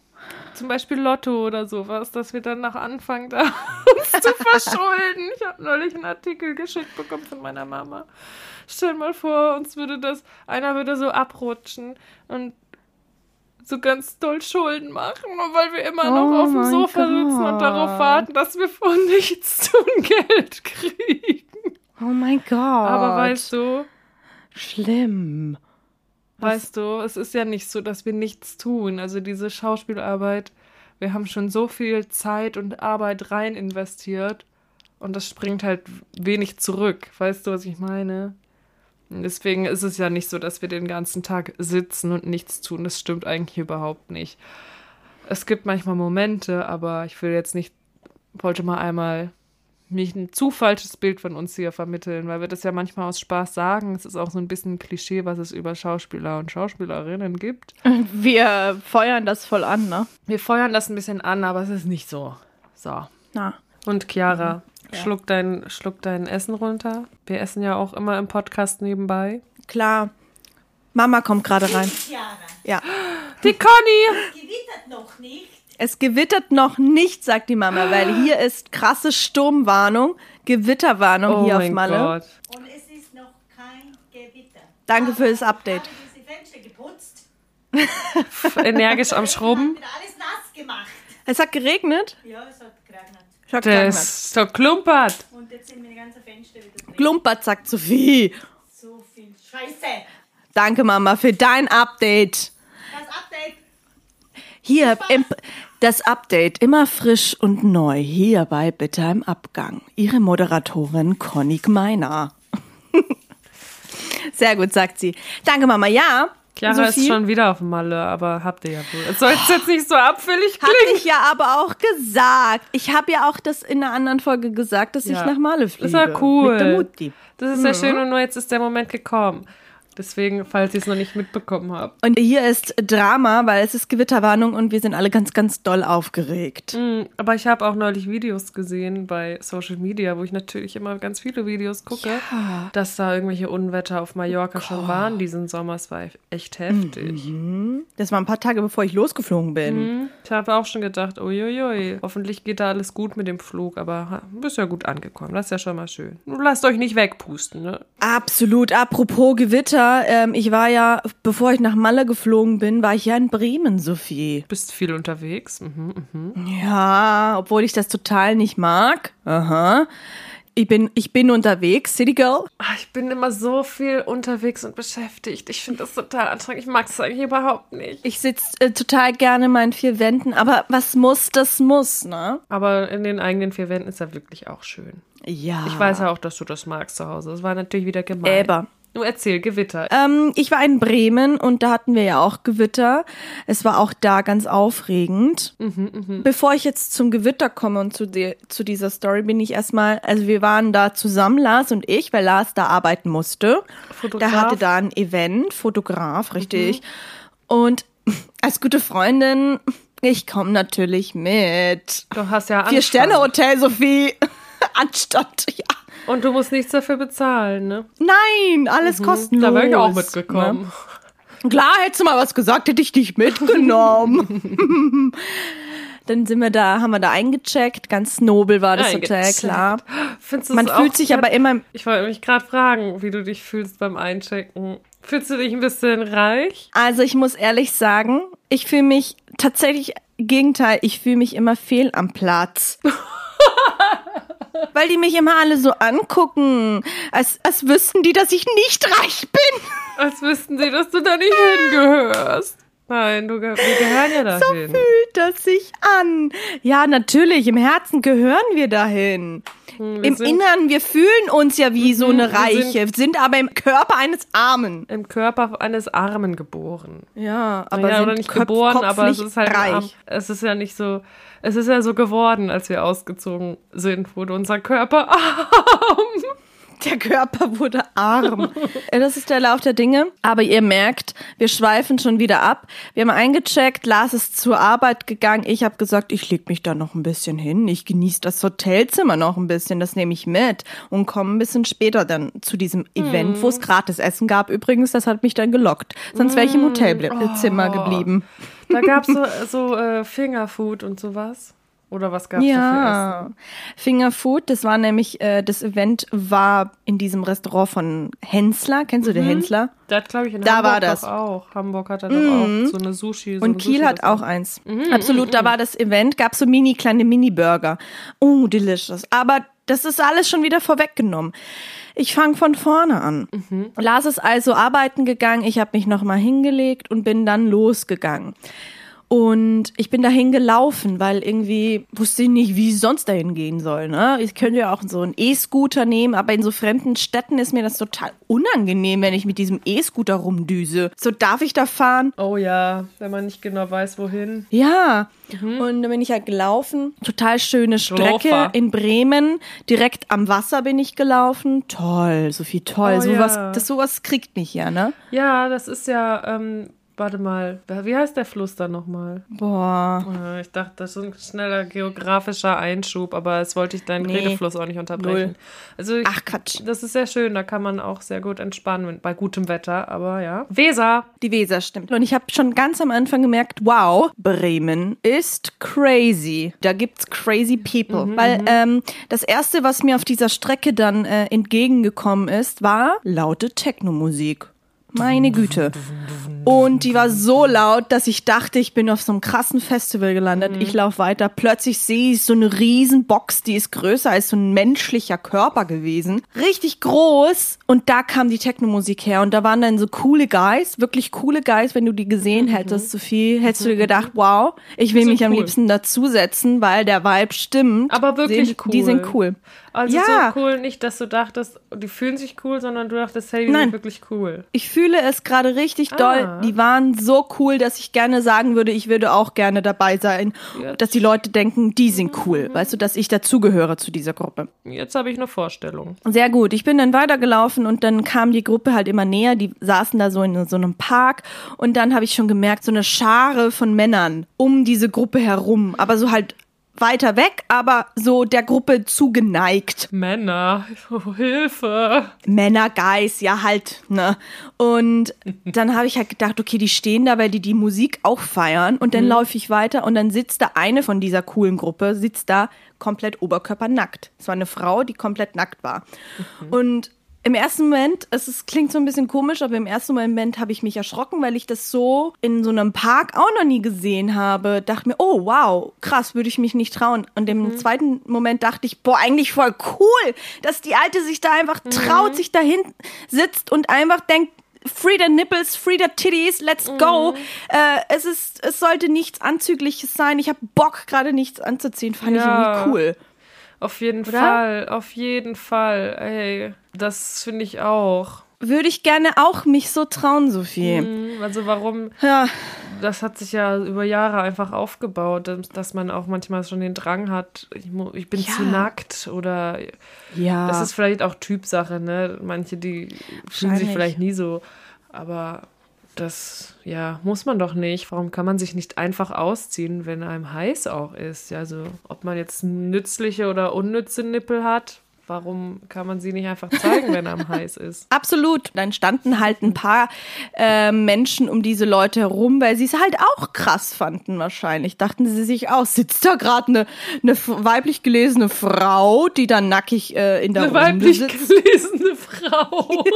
zum Beispiel Lotto oder sowas, dass wir dann nach Anfang da uns zu verschulden. Ich habe neulich einen Artikel geschickt bekommen von meiner Mama. Stell mal vor, uns würde das, einer würde so abrutschen und so ganz doll Schulden machen, nur weil wir immer noch Oh auf dem Sofa sitzen und darauf warten, dass wir von nichts tun Geld kriegen. Oh mein Gott. Aber weißt du, Schlimm. Weißt du, es ist ja nicht so, dass wir nichts tun. Also diese Schauspielarbeit, wir haben schon so viel Zeit und Arbeit rein investiert und das springt halt wenig zurück. Weißt du, was ich meine? Deswegen ist es ja nicht so, dass wir den ganzen Tag sitzen und nichts tun. Das stimmt eigentlich überhaupt nicht. Es gibt manchmal Momente, aber ich will jetzt nicht, wollte mal einmal nicht ein zu falsches Bild von uns hier vermitteln, weil wir das ja manchmal aus Spaß sagen. Es ist auch so ein bisschen ein Klischee, was es über Schauspieler und Schauspielerinnen gibt. Wir feuern das voll an, ne? Wir feuern das ein bisschen an, aber es ist nicht so. So. Na. Und Chiara, schluck, dein, schluck dein Essen runter. Wir essen ja auch immer im Podcast nebenbei. Klar. Mama kommt gerade rein. Jahre. Ja. Die Conny! Gewittert noch nicht. Es gewittert noch nicht, sagt die Mama, weil hier ist krasse Sturmwarnung, Gewitterwarnung Oh hier auf Malle. Gott. Und es ist noch kein Gewitter. Danke für das Ich Update. habe diese Fenster geputzt. Energisch am Schrubben. Wieder alles nass gemacht. Es hat geregnet. Ja, es hat geregnet. Es hat geregnet. Das ist doch klumpert. Und jetzt sind meine ganzen Fenster wieder drin. Klumpert, sagt Sophie. So viel Scheiße. Danke, Mama, für dein Update. Das Update. Hier, im, das Update immer frisch und neu, hier bei Bitter im Abgang. Ihre Moderatorin Conny Gmeiner. Sehr gut, sagt sie. Danke, Mama. Ja, Chiara ist Sophie? schon wieder auf Malle, aber habt ihr ja wohl. Es soll jetzt nicht so abfällig klingen. ich ja aber auch gesagt. Ich habe ja auch das in einer anderen Folge gesagt, dass ich Ja. nach Male fliege. Ist ja cool. Mit der Mutti. Das ist ja schön und nur jetzt ist der Moment gekommen. Deswegen, falls ihr es noch nicht mitbekommen habt. Und hier ist Drama, weil es ist Gewitterwarnung und wir sind alle ganz, ganz doll aufgeregt. Mm, Aber ich habe auch neulich Videos gesehen bei Social Media, wo ich natürlich immer ganz viele Videos gucke, dass da irgendwelche Unwetter auf Mallorca schon waren diesen Sommer. Es war echt heftig. Das war ein paar Tage, bevor ich losgeflogen bin. Mhm. Ich habe auch schon gedacht, uiuiui, hoffentlich geht da alles gut mit dem Flug, aber du bist ja gut angekommen. Das ist ja schon mal schön. Lasst euch nicht wegpusten, ne? Absolut. Apropos Gewitter, ähm, ich war ja, bevor ich nach Malle geflogen bin, war ich ja in Bremen, Sophie. Bist viel unterwegs. Mhm, mhm. Ja, obwohl ich das total nicht mag. Aha. Ich bin, ich bin unterwegs, City Girl. Ah, Ich bin immer so viel unterwegs und beschäftigt. Ich finde das total anstrengend. Ich mag es eigentlich überhaupt nicht. Ich sitze äh, total gerne in meinen vier Wänden, aber was muss, das muss, ne? Aber in den eigenen vier Wänden ist ja wirklich auch schön. Ja. Ich weiß ja auch, dass du das magst zu Hause. Das war natürlich wieder gemein. Äber. Nur erzähl, Gewitter. Ähm, ich war in Bremen und da hatten wir ja auch Gewitter. Es war auch da ganz aufregend. Bevor ich jetzt zum Gewitter komme und zu, der, zu dieser Story, bin ich erstmal, also wir waren da zusammen, Lars und ich, weil Lars da arbeiten musste. Fotograf. Der hatte da ein Event, Fotograf, richtig. Und als gute Freundin, ich komme natürlich mit. Du hast ja Vier Anstand. Sterne Hotel, Sophie. Anstatt, ja. Und du musst nichts dafür bezahlen, ne? Nein, alles kostenlos. Da wäre ich auch ne? mitgekommen. Klar, hättest du mal was gesagt, hätte ich dich mitgenommen. Dann sind wir da, haben wir da eingecheckt. Ganz nobel war das Hotel, klar. Findest Man fühlt sich aber immer, Ich wollte mich gerade fragen, wie du dich fühlst beim Einchecken. Fühlst du dich ein bisschen reich? also ich muss ehrlich sagen, ich fühle mich tatsächlich, Gegenteil, ich fühle mich immer fehl am Platz. Weil die mich immer alle so angucken, als, als wüssten die, dass ich nicht reich bin. Als wüssten sie, dass du da nicht hingehörst. Nein, du, wir gehören ja dahin. Fühlt das sich an? Ja, natürlich, im Herzen gehören wir dahin. wir Im sind- Innern, wir fühlen uns ja wie so eine wir Reiche, sind aber im Körper eines Armen. Im Körper eines Armen geboren. Ja, aber ja, sind nicht köp- geboren, aber es ist halt reich. arm. es ist ja nicht so, es ist ja so geworden, als wir ausgezogen sind, wurde unser Körper Der Körper wurde arm. Das ist der Lauf der Dinge. Aber ihr merkt, wir schweifen schon wieder ab. Wir haben eingecheckt, Lars ist zur Arbeit gegangen. Ich habe gesagt, ich leg mich da noch ein bisschen hin. Ich genieße das Hotelzimmer noch ein bisschen. Das nehme ich mit und komme ein bisschen später dann zu diesem Event, wo es gratis Essen gab. Übrigens, das hat mich dann gelockt. Sonst wäre ich im Hotelzimmer geblieben. Da gab es so, so äh, Fingerfood und sowas. Oder was gab es da für Ja, Essen? Fingerfood, das war nämlich, äh, das Event war in diesem Restaurant von Hensler. Kennst du den Hensler? Der hat, glaube ich, in Da Hamburg war das. auch. Hamburg hat er doch auch so eine Sushi. So Und Kiel hat Sushi-Restaurant. auch eins. Absolut, da war das Event, gab so mini kleine Mini-Burger. Oh, delicious. Aber das ist alles schon wieder vorweggenommen. Ich fange von vorne an. Lars ist also arbeiten gegangen, ich habe mich nochmal hingelegt und bin dann losgegangen. Und ich bin dahin gelaufen, weil irgendwie wusste ich nicht, wie ich sonst dahin gehen soll. Ne? Ich könnte ja auch so einen E-Scooter nehmen, aber in so fremden Städten ist mir das total unangenehm, wenn ich mit diesem E-Scooter rumdüse. So darf ich da fahren? Oh ja, wenn man nicht genau weiß, wohin. Ja, und dann bin ich halt gelaufen. Total schöne Strecke Läufer. in Bremen. Direkt am Wasser bin ich gelaufen. Toll, Sophie, toll. Oh sowas, ja. das, sowas kriegt mich ja, ne? Ja, das ist ja, ähm, warte mal, wie heißt der Fluss da nochmal? Boah. Äh, Ich dachte, das ist ein schneller geografischer Einschub, aber es wollte ich deinen Nee. Redefluss auch nicht unterbrechen. Null. Also ich, Ach, Quatsch. das ist sehr schön, da kann man auch sehr gut entspannen bei gutem Wetter, aber ja. Weser, Die Weser stimmt. Und ich habe schon ganz am Anfang gemerkt, wow, Bremen ist crazy. Da gibt's crazy people. Weil ähm, das erste, was mir auf dieser Strecke dann äh, entgegengekommen ist, war laute Technomusik. Meine Güte. Und die war so laut, dass ich dachte, ich bin auf so einem krassen Festival gelandet. Ich laufe weiter. Plötzlich sehe ich so eine riesen Box, die ist größer als so ein menschlicher Körper gewesen. Richtig groß. Und da kam die Technomusik her. Und da waren dann so coole Guys, wirklich coole Guys. Wenn du die gesehen hättest, Sophie, hättest du dir gedacht, wow, ich will mich am cool. liebsten dazusetzen, weil der Vibe stimmt. aber wirklich Sehen- cool. Die sind cool. Also Ja. so cool, nicht, dass du dachtest, die fühlen sich cool, sondern du dachtest, hey, die Nein. sind wirklich cool. Ich fühle fühle es gerade richtig Ah. doll. Die waren so cool, dass ich gerne sagen würde, ich würde auch gerne dabei sein. Ja. Dass die Leute denken, die sind cool. Weißt du, dass ich dazugehöre zu dieser Gruppe. Jetzt habe ich eine Vorstellung. Sehr gut. Ich bin dann weitergelaufen und dann kam die Gruppe halt immer näher. Die saßen da so in so einem Park und dann habe ich schon gemerkt, so eine Schare von Männern um diese Gruppe herum. Aber so halt weiter weg, aber so der Gruppe zugeneigt. Männer, oh, Hilfe. Männergeist, ja halt, ne? Und dann habe ich halt gedacht, okay, die stehen da, weil die die Musik auch feiern und dann laufe ich weiter und dann sitzt da eine von dieser coolen Gruppe, sitzt da komplett oberkörpernackt. Es war eine Frau, die komplett nackt war. Und im ersten Moment, es ist, klingt so ein bisschen komisch, aber im ersten Moment habe ich mich erschrocken, weil ich das so in so einem Park auch noch nie gesehen habe. Dachte mir, oh wow, krass, würde ich mich nicht trauen. Und im zweiten Moment dachte ich, boah, eigentlich voll cool, dass die Alte sich da einfach traut, sich dahin sitzt und einfach denkt, Free the nipples, free the titties, let's go. Äh, es ist, es sollte nichts Anzügliches sein. Ich habe Bock, gerade nichts anzuziehen. Fand ich Ja. irgendwie cool. Auf jeden Oder? Fall, auf jeden Fall. Ey, das finde ich auch. Würde ich gerne auch mich so trauen, Sophie. Mhm, Also warum, Ja, das hat sich ja über Jahre einfach aufgebaut, dass, man auch manchmal schon den Drang hat, ich, bin Ja. zu nackt oder ja. das ist vielleicht auch Typsache, ne? Manche, die fühlen sich vielleicht nie so, aber das, ja, muss man doch nicht. Warum kann man sich nicht einfach ausziehen, wenn einem heiß auch ist? Also, ob man jetzt nützliche oder unnütze Nippel hat, warum kann man sie nicht einfach zeigen, wenn einem heiß ist? Absolut. Dann standen halt ein paar äh, Menschen um diese Leute herum, weil sie es halt auch krass fanden wahrscheinlich. Dachten sie sich auch, sitzt da gerade eine ne f- weiblich gelesene Frau, die dann nackig äh, in der Eine Runde weiblich sitzt. gelesene Frau.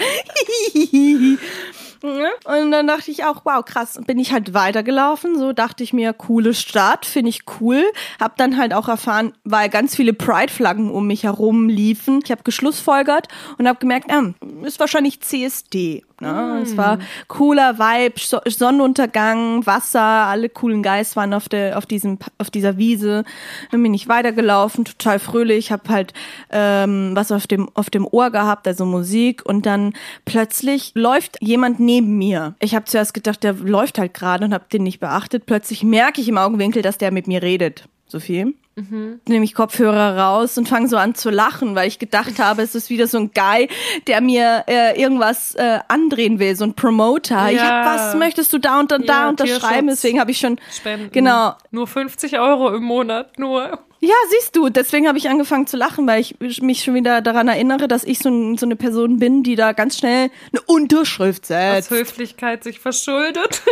Ja, Und dann dachte ich auch, wow, krass. Bin ich halt weitergelaufen. So dachte ich mir, coole Stadt, finde ich cool. Hab dann halt auch erfahren, weil ganz viele Pride-Flaggen um mich herum liefen. Ich habe geschlussfolgert und habe gemerkt, ah, ist wahrscheinlich CSD. Ne? Es war cooler Vibe, so Sonnenuntergang, Wasser, alle coolen Guys waren auf der, auf diesem, auf dieser Wiese. Dann bin ich weitergelaufen, total fröhlich, habe halt ähm, was auf dem, auf dem Ohr gehabt, also Musik und dann plötzlich läuft jemand neben mir. Ich habe zuerst gedacht, der läuft halt gerade und habe den nicht beachtet. Plötzlich merke ich im Augenwinkel, dass der mit mir redet. Sophie. Nehme ich Kopfhörer raus und fange so an zu lachen, weil ich gedacht habe, es ist wieder so ein Guy, der mir äh, irgendwas äh, andrehen will, so ein Promoter. Ich Ja. hab, was möchtest du da und da, da Ja, unterschreiben? Deswegen habe ich schon Spenden. Genau. Nur 50 Euro im Monat, nur. Ja, siehst du, deswegen habe ich angefangen zu lachen, weil ich mich schon wieder daran erinnere, dass ich so, ein, so eine Person bin, die da ganz schnell eine Unterschrift Aus setzt, Höflichkeit sich verschuldet.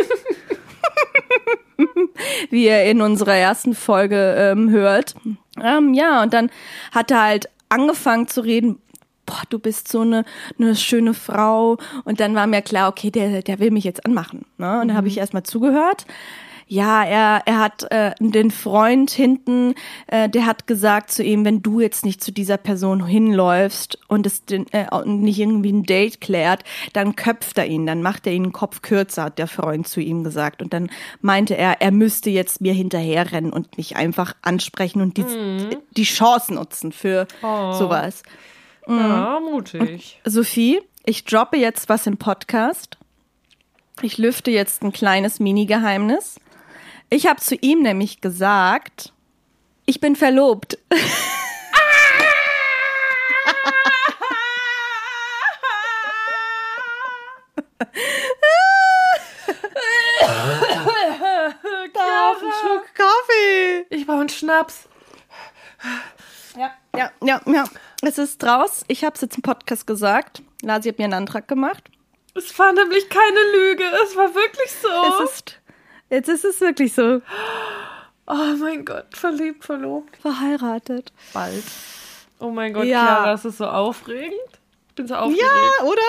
wie ihr in unserer ersten Folge ähm, hört. Ähm, ja, und dann hat er halt angefangen zu reden. Boah, du bist so eine, eine schöne Frau. Und dann war mir klar, okay, der, der will mich jetzt anmachen. Ne? Und dann habe ich erstmal zugehört. Ja, er, er hat äh, den Freund hinten, äh, der hat gesagt zu ihm, wenn du jetzt nicht zu dieser Person hinläufst und es den, äh, und nicht irgendwie ein Date klärt, dann köpft er ihn, dann macht er ihn den Kopf kürzer, hat der Freund zu ihm gesagt. Und dann meinte er, er müsste jetzt mir hinterherrennen und mich einfach ansprechen und die, die Chance nutzen für Oh. sowas. Ja, mutig. Sophie, ich droppe jetzt was im Podcast. Ich lüfte jetzt ein kleines Mini-Geheimnis. Ich habe zu ihm nämlich gesagt, ich bin verlobt. Da auf einen Schluck Kaffee. Ich brauche einen Schnaps. Ja, ja, ja, ja. Es ist draus. Ich habe es jetzt im Podcast gesagt. Lasi hat mir einen Antrag gemacht. Es war nämlich keine Lüge. Es war wirklich so. Es ist, jetzt ist es wirklich so. oh mein Gott, verliebt, verlobt. Verheiratet. Bald. Oh mein Gott, Ja. Chiara, das ist so aufregend. Ich bin so aufgeregt. Ja, oder?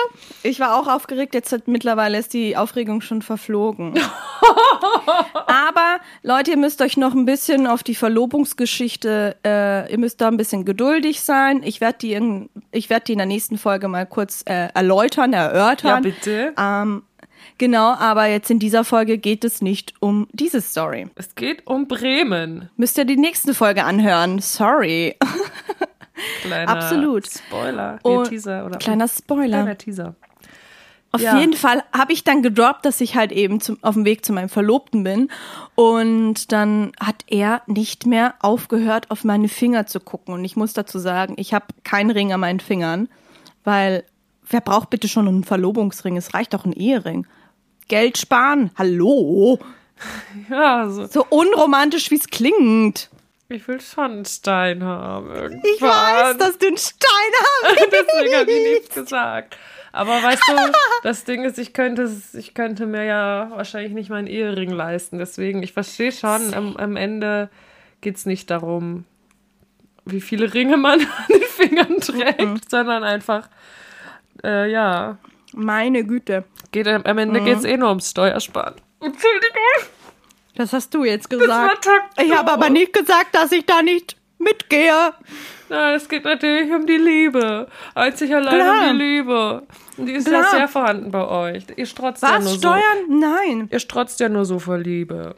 Ich war auch aufgeregt. Jetzt hat, mittlerweile ist die Aufregung schon verflogen. Aber Leute, ihr müsst euch noch ein bisschen auf die Verlobungsgeschichte, äh, ihr müsst da ein bisschen geduldig sein. Ich werde die, in, ich werd die in der nächsten Folge mal kurz äh, erläutern, Ja, erörtern. bitte. ähm, genau, aber jetzt in dieser Folge geht es nicht um diese Story. Es geht um Bremen. Müsst ihr die nächste Folge anhören. Sorry. Kleiner Absolut. Spoiler. Nee, Und- Teaser oder Kleiner Spoiler. kleiner Teaser. Auf Ja. jeden Fall habe ich dann gedroppt, dass ich halt eben zum, auf dem Weg zu meinem Verlobten bin. Und dann hat er nicht mehr aufgehört, auf meine Finger zu gucken. Und ich muss dazu sagen, ich habe keinen Ring an meinen Fingern, weil wer braucht bitte schon einen Verlobungsring? Es reicht doch ein Ehering. Geld sparen. Hallo. Ja, so. So unromantisch, wie es klingt. Ich will schon einen Stein haben. Irgendwann. Ich weiß, dass du einen Stein haben Deswegen habe ich nichts gesagt. Aber weißt du, das Ding ist, ich könnte, ich könnte mir ja wahrscheinlich nicht meinen Ehering leisten. Deswegen, ich verstehe schon, am, am Ende geht es nicht darum, wie viele Ringe man an den Fingern trägt, sondern einfach, äh, ja, Meine Güte. geht, am Ende geht es eh nur ums Steuersparen. Entschuldigung, Das hast du jetzt gesagt. Ich habe aber nicht gesagt, dass ich da nicht mitgehe. Nein, es geht natürlich um die Liebe. Einzig allein Klar. um die Liebe. Die ist ja Klar. sehr vorhanden bei euch. Ihr strotzt ja nur Was? so. Steuern? Nein. Ihr strotzt ja nur so vor Liebe.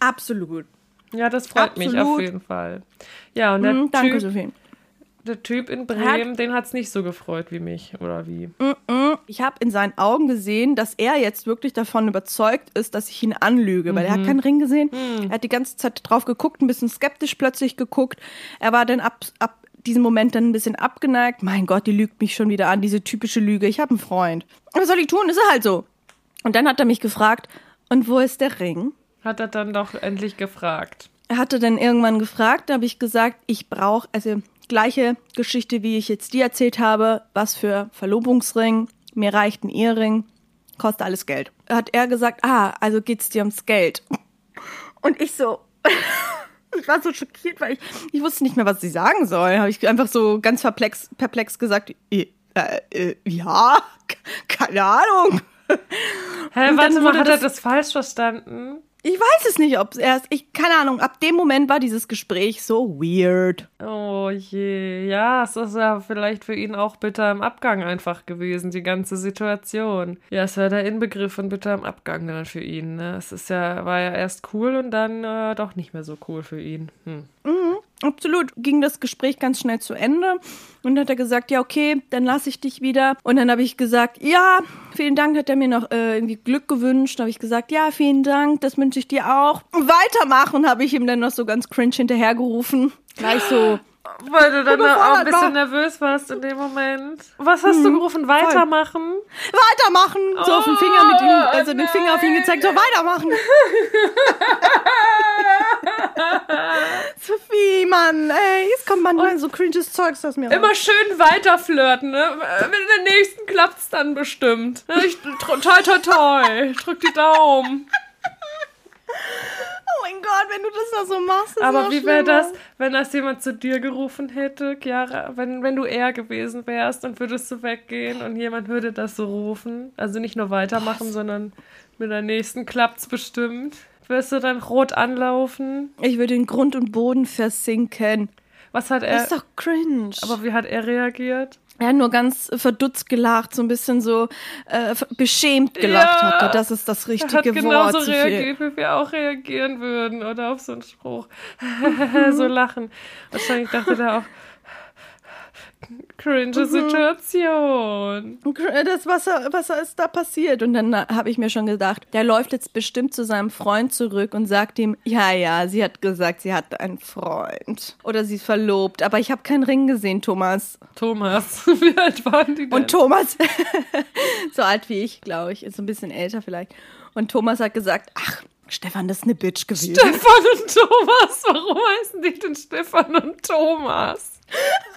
Absolut. Ja, das freut mich Absolut. auf jeden Fall. Ja, und der, Hm, danke, Sophie. Der Typ in Bremen, den hat's nicht so gefreut wie mich, oder wie? Ich habe in seinen Augen gesehen, dass er jetzt wirklich davon überzeugt ist, dass ich ihn anlüge, weil er hat keinen Ring gesehen. Er hat die ganze Zeit drauf geguckt, ein bisschen skeptisch plötzlich geguckt. Er war dann ab, ab diesem Moment dann ein bisschen abgeneigt. Mein Gott, die lügt mich schon wieder an, diese typische Lüge. Ich habe einen Freund. Was soll ich tun? Ist er halt so. Und dann hat er mich gefragt, und wo ist der Ring? Hat er dann doch endlich gefragt. Er hatte dann irgendwann gefragt, da habe ich gesagt, ich brauche, also gleiche Geschichte, wie ich jetzt dir erzählt habe, was für Verlobungsring, mir reicht ein Ehering, kostet alles Geld. Hat er gesagt, ah, also geht's dir ums Geld. Und ich so, ich war so schockiert, weil ich, ich wusste nicht mehr, was ich sagen soll. Habe ich einfach so ganz perplex, perplex gesagt, äh, äh, ja, keine Ahnung. Hä, mal, wurde hat er das- das falsch verstanden? Ich weiß es nicht, ob es erst, ich, keine Ahnung, ab dem Moment war dieses Gespräch so weird. Oh je, ja, es ist ja vielleicht für ihn auch bitter im Abgang einfach gewesen, die ganze Situation. Ja, es war der Inbegriff von bitter im Abgang dann für ihn. Ne? Es ist ja, war ja erst cool und dann äh, doch nicht mehr so cool für ihn. Hm. Absolut. Ging das Gespräch ganz schnell zu Ende. Und dann hat er gesagt, ja, okay, dann lasse ich dich wieder. Und dann habe ich gesagt, ja, vielen Dank, hat er mir noch äh, irgendwie Glück gewünscht. habe ich gesagt, ja, vielen Dank, das wünsche ich dir auch. Weitermachen, habe ich ihm dann noch so ganz cringe hinterhergerufen. Gleich so, Weil du dann auch ein bisschen war. nervös warst in dem Moment. Was hast du gerufen? Weitermachen? weitermachen. So auf den Finger mit ihm, also den Finger auf ihn gezeigt, so weitermachen. Sophie, Mann, ey, jetzt kommt manchmal so cringes Zeugs aus mir raus. Immer schön weiterflirten, ne? Mit der nächsten klappt's dann bestimmt. Ich, toi, toi, toi. Drück die Daumen. Oh mein Gott, wenn du das da so machst. ist Aber noch wie wäre das, wenn das jemand zu dir gerufen hätte, Chiara? Wenn, wenn du er gewesen wärst und würdest du weggehen und jemand würde das so rufen? Also nicht nur weitermachen, sondern mit der nächsten klappt's bestimmt. Wirst du dann rot anlaufen? Ich würde in Grund und Boden versinken. Was hat Das er. ist doch cringe. aber wie hat er reagiert? Er hat nur ganz verdutzt gelacht, so ein bisschen so äh, beschämt gelacht Ja. hat er. Das ist das Er hat richtige genauso Wort. Sophie. reagiert, wie wir auch reagieren würden. Oder auf so einen Spruch. so lachen. Wahrscheinlich dachte er auch. Cringe Mhm. Situation. Das Wasser, Wasser ist da passiert. Und dann habe ich mir schon gedacht, der läuft jetzt bestimmt zu seinem Freund zurück und sagt ihm, ja, ja, sie hat gesagt, sie hat einen Freund. Oder sie ist verlobt. Aber ich habe keinen Ring gesehen, Thomas. Thomas, wie alt waren die denn? Und Thomas, so alt wie ich, glaube ich, ist so ein bisschen älter vielleicht. Und Thomas hat gesagt, ach, Stefan, das ist eine Bitch gewesen. Stefan und Thomas. Warum heißen die denn Stefan und Thomas?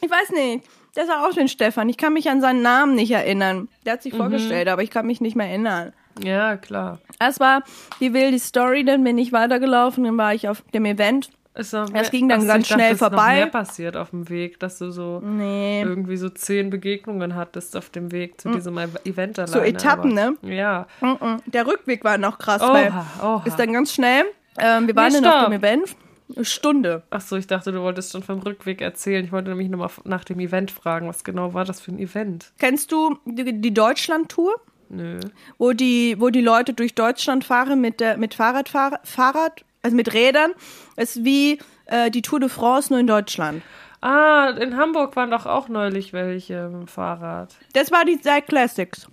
Ich weiß nicht. Der ist auch den Stefan. Ich kann mich an seinen Namen nicht erinnern. Der hat Mhm. sich vorgestellt, aber ich kann mich nicht mehr erinnern. Ja, klar. Es war die wilde Story, dann bin ich weitergelaufen, dann war ich auf dem Event. Es ging dann ganz ich dachte, schnell es ist noch vorbei. mehr passiert auf dem Weg, dass du so Nee. irgendwie so zehn Begegnungen hattest auf dem Weg zu diesem Event alleine. So Etappen, aber, ne? Ja. Mhm. Der Rückweg war noch krass, Oha, weil oha. ist dann ganz schnell. Ähm, wir waren Nee, dann auf dem Event. Eine Stunde. Ach so, ich dachte, du wolltest schon vom Rückweg erzählen. Ich wollte nämlich nur mal nach dem Event fragen. Was genau war das für ein Event? Kennst du die, die Deutschland-Tour? Nö. Wo die, wo die Leute durch Deutschland fahren mit, der, mit Fahrradfahr Fahrrad, also mit Rädern, ist wie äh, die Tour de France nur in Deutschland. Ah, in Hamburg waren doch auch neulich welche mit dem Fahrrad. Das war die Side Classics.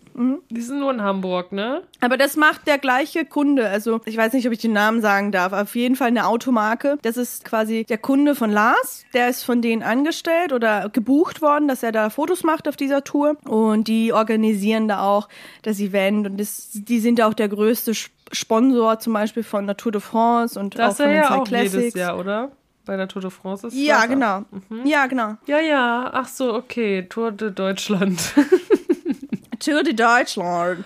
Die sind nur in Hamburg, ne? Aber das macht der gleiche Kunde. Also ich weiß nicht, ob ich den Namen sagen darf. Auf jeden Fall eine Automarke. Das ist quasi der Kunde von Lars. Der ist von denen angestellt oder gebucht worden, dass er da Fotos macht auf dieser Tour. Und die organisieren da auch das Event. Und das, die sind auch der größte Sp- Sponsor zum Beispiel von der Tour de France und auch Das von ist den ja auch jedes Classics. Jahr, oder? Bei der Tour de France ist Ja, das auch. genau. Ja, genau. Ja, ja. Ach so, okay. Tour de Deutschland. Tour de Deutschland.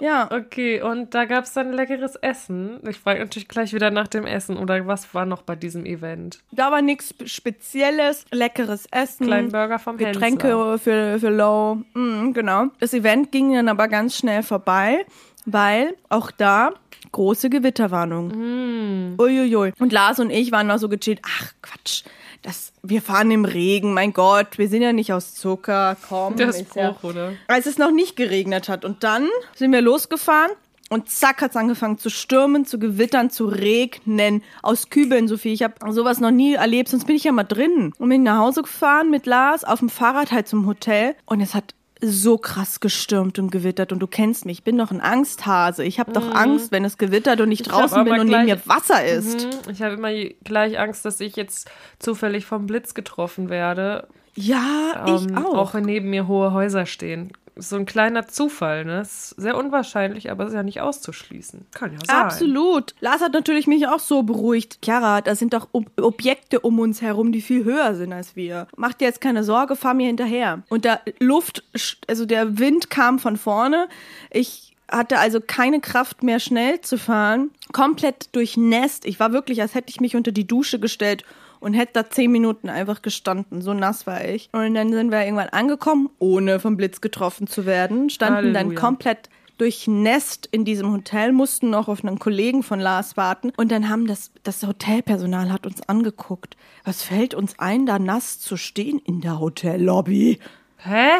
Ja. Okay, und da gab es dann leckeres Essen. Ich frage natürlich gleich wieder nach dem Essen. Oder was war noch bei diesem Event? Da war nichts Spezielles, leckeres Essen. Kleinen Burger vom Hensler. Getränke für, für Low. Mm, genau. Das Event ging dann aber ganz schnell vorbei, weil auch da große Gewitterwarnung. Mm. Uiuiui. Und Lars und ich waren noch so gechillt. Ach, Quatsch. Das, wir fahren im Regen, mein Gott, wir sind ja nicht aus Zucker, komm. Der ist ja, Spruch, oder? als es noch nicht geregnet hat. Und dann sind wir losgefahren und zack hat's angefangen zu stürmen, zu gewittern, zu regnen. Aus Kübeln, Sophie. Ich habe sowas noch nie erlebt, sonst bin ich ja mal drin. Und bin nach Hause gefahren mit Lars auf dem Fahrrad halt zum Hotel. Und es hat so krass gestürmt und gewittert. Und du kennst mich, ich bin doch ein Angsthase. Ich habe doch Angst, wenn es gewittert und ich Mhm. hab draußen bin und neben mir Wasser ist. Hm, Ich habe immer gleich Angst, dass ich jetzt zufällig vom Blitz getroffen werde. Ja, ich Ähm, auch. Auch wenn neben mir hohe Häuser stehen. So ein kleiner Zufall, ne? Ist sehr unwahrscheinlich, aber ist ja nicht auszuschließen. Kann ja sein. Absolut. Lars hat natürlich mich auch so beruhigt. Chiara, da sind doch Ob Objekte um uns herum, die viel höher sind als wir. Mach dir jetzt keine Sorge, fahr mir hinterher. Und der Luft, also der Wind kam von vorne. Ich hatte also keine Kraft mehr schnell zu fahren. Komplett durchnässt. Ich war wirklich, als hätte ich mich unter die Dusche gestellt und hätte da zehn Minuten einfach gestanden. So nass war ich. Und dann sind wir irgendwann angekommen, ohne vom Blitz getroffen zu werden. Standen dann Halleluja. komplett durchnässt in diesem Hotel, mussten noch auf einen Kollegen von Lars warten und dann haben das, das Hotelpersonal hat uns angeguckt. Was fällt uns ein, da nass zu stehen in der Hotellobby? Hä?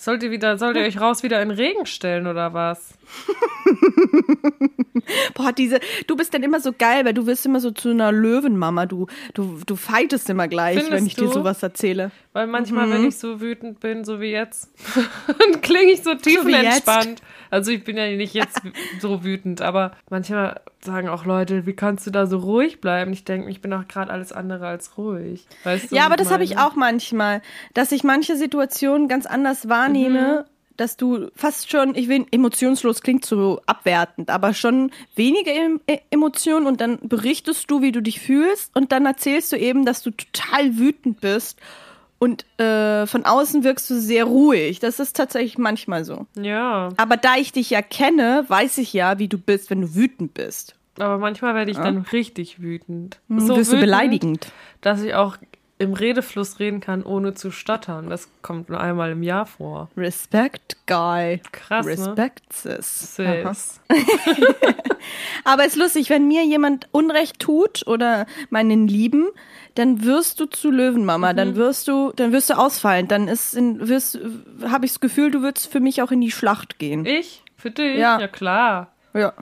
Sollt ihr wieder, sollt ihr euch raus wieder in den Regen stellen oder was? Boah, diese, du bist dann immer so geil, weil du wirst immer so zu einer Löwenmama. Du, du, du fightest immer gleich, Findest wenn ich dir du? sowas erzähle. Weil manchmal, Mhm. wenn ich so wütend bin, so wie jetzt, dann klinge ich so tiefenentspannt. Also ich bin ja nicht jetzt so wütend, aber manchmal sagen auch Leute, wie kannst du da so ruhig bleiben? Ich denke, ich bin auch gerade alles andere als ruhig. Weißt du, Ja, aber das habe ich auch manchmal, dass ich manche Situationen ganz anders wahrnehme, Mhm. dass du fast schon, ich will, emotionslos klingt so abwertend, aber schon weniger em E- Emotionen und dann berichtest du, wie du dich fühlst und dann erzählst du eben, dass du total wütend bist und äh, von außen wirkst du sehr ruhig. Das ist tatsächlich manchmal so. Ja, Aber da ich dich ja kenne, weiß ich ja, wie du bist, wenn du wütend bist. aber manchmal werde ich dann richtig wütend. So Mhm, wirst du wütend, beleidigend. Dass ich auch im Redefluss reden kann, ohne zu stottern. Das kommt nur einmal im Jahr vor. Respect, Guy. Krass, ne? Respect, sis. Aha. Sis. Aber es ist lustig, wenn mir jemand Unrecht tut oder meinen Lieben, dann wirst du zu Löwenmama, Mhm. dann wirst du, dann wirst du ausfallen, dann ist wirst, habe ich das Gefühl, du würdest für mich auch in die Schlacht gehen. Ich? Für dich? Ja. ja klar. Ja.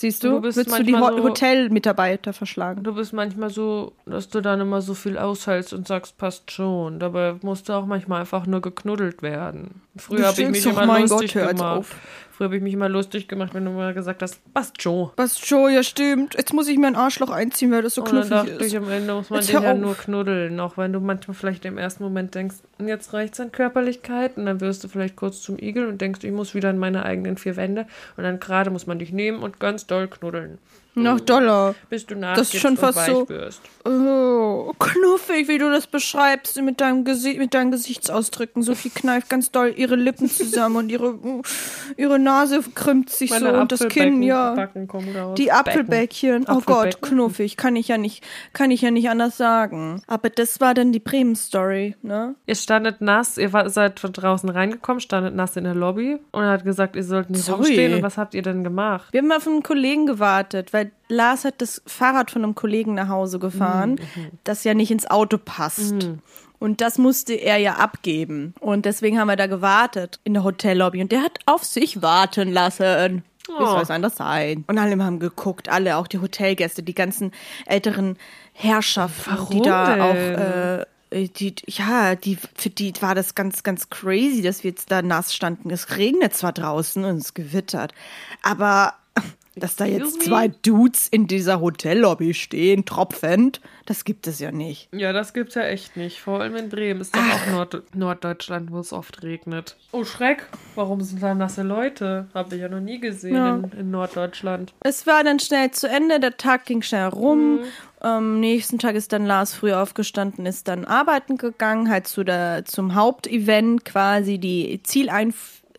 Siehst du, Du bist würdest du die Ho so- Hotelmitarbeiter verschlagen. Du bist manchmal so, dass du dann immer so viel aushältst und sagst, passt schon. Dabei musst du auch manchmal einfach nur geknuddelt werden. Früher habe ich mich immer mein lustig Gott, gemacht. auf. Früher habe ich mich immer lustig gemacht, wenn du mal gesagt hast, passt schon. Was, Joe, ja stimmt. Jetzt muss ich mir ein Arschloch einziehen, weil das so Und dann knuffig dachte ist. ich, am Ende muss man Jetzt den ja nur knuddeln. Auch wenn du manchmal vielleicht im ersten Moment denkst, jetzt reicht's an Körperlichkeit. Und dann wirst du vielleicht kurz zum Igel und denkst, ich muss wieder in meine eigenen vier Wände. Und dann gerade muss man dich nehmen und ganz doll knuddeln. Noch doller. Bis du Das ist schon fast so- wirst. Oh, knuffig, wie du das beschreibst mit deinem Gesicht, mit deinen Gesichtsausdrücken. Sophie kneift ganz doll ihre Lippen zusammen und ihre, ihre Nase krümmt sich so und das Kinn, ja. Die Apfelbäckchen. Oh Gott, knuffig. Kann ich ja nicht, kann ich ja nicht anders sagen. Aber das war dann die Bremen-Story, ne? Ihr standet nass, ihr war, seid von draußen reingekommen, standet nass in der Lobby und er hat gesagt, ihr sollt nicht Sorry. rumstehen. Und was habt ihr denn gemacht? Wir haben auf einen Kollegen gewartet, weil Lars hat das Fahrrad von einem Kollegen nach Hause gefahren, das ja nicht ins Auto passt. Und das musste er ja abgeben. Und deswegen haben wir da gewartet in der Hotellobby. Und der hat auf sich warten lassen. Wie soll es anders sein? Und alle haben geguckt, alle, auch die Hotelgäste, die ganzen älteren Herrschaften, die Warum da denn? auch, äh, die, ja, die, für die war das ganz, ganz crazy, dass wir jetzt da nass standen. Es regnet zwar draußen und es gewittert, aber dass da jetzt zwei Dudes in dieser Hotellobby stehen, tropfend, das gibt es ja nicht. Ja, das gibt's ja echt nicht. Vor allem in Bremen ist doch auch Nord Norddeutschland, wo es oft regnet. Oh, Schreck. Warum sind da nasse Leute? Habe ich ja noch nie gesehen Ja. in, in Norddeutschland. Es war dann schnell zu Ende, der Tag ging schnell rum. Mhm. Am nächsten Tag ist dann Lars früh aufgestanden, ist dann arbeiten gegangen, halt zu der, zum Hauptevent quasi, die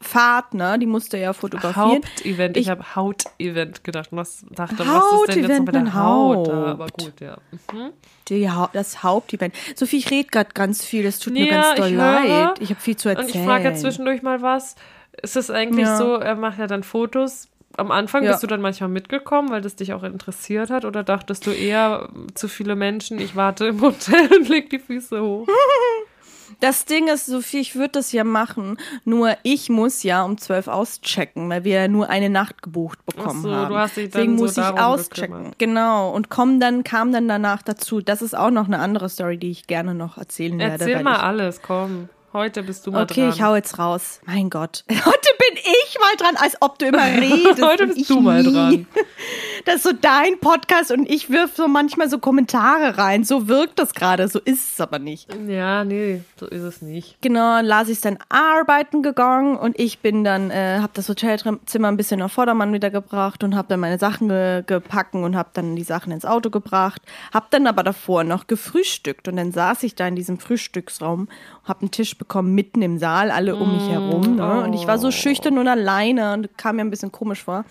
Zieleinfahrt, ne, die musste er fotografieren. Hauptevent. Ich, Ich- habe Hautevent gedacht. Was dachte, was ist denn jetzt mit der Haut? da? Haut. Aber gut, ja. Mhm. Die, Hau- das Hauptevent. Sophie, ich rede gerade ganz viel, das tut mir Ja, ganz doll ich höre. leid. Ich habe viel zu erzählen. Und ich frage jetzt zwischendurch mal was. Ist es eigentlich Ja. so, er macht ja dann Fotos. Am Anfang Ja. bist du dann manchmal mitgekommen, weil das dich auch interessiert hat? Oder dachtest du eher zu viele Menschen, ich warte im Hotel und leg die Füße hoch? Das Ding ist, Sophie, ich würde das ja machen, nur ich muss ja um 12 auschecken, weil wir ja nur eine Nacht gebucht bekommen Ach so, haben. du hast dich dann Deswegen so muss ich auschecken. gekümmert. Genau. Und komm dann, kam dann danach dazu. Das ist auch noch eine andere Story, die ich gerne noch erzählen werde. Erzähl mal alles, komm. Heute bist du mal Okay, dran. ich hau jetzt raus. Mein Gott. Heute bin ich mal dran, als ob du immer redest. Heute bist du mal nie. dran. Das ist so dein Podcast und ich wirf so manchmal so Kommentare rein. So wirkt das gerade. So ist es aber nicht. Ja, nee, so ist es nicht. Genau, Lars ist dann arbeiten gegangen und ich bin dann, äh, habe das Hotelzimmer ein bisschen auf Vordermann wieder gebracht und habe dann meine Sachen ge gepackt und habe dann die Sachen ins Auto gebracht, habe dann aber davor noch gefrühstückt und dann saß ich da in diesem Frühstücksraum, habe einen Tisch bekommen mitten im Saal, alle um mich herum ne? und ich war so schüchtern und alleine und kam mir ein bisschen komisch vor.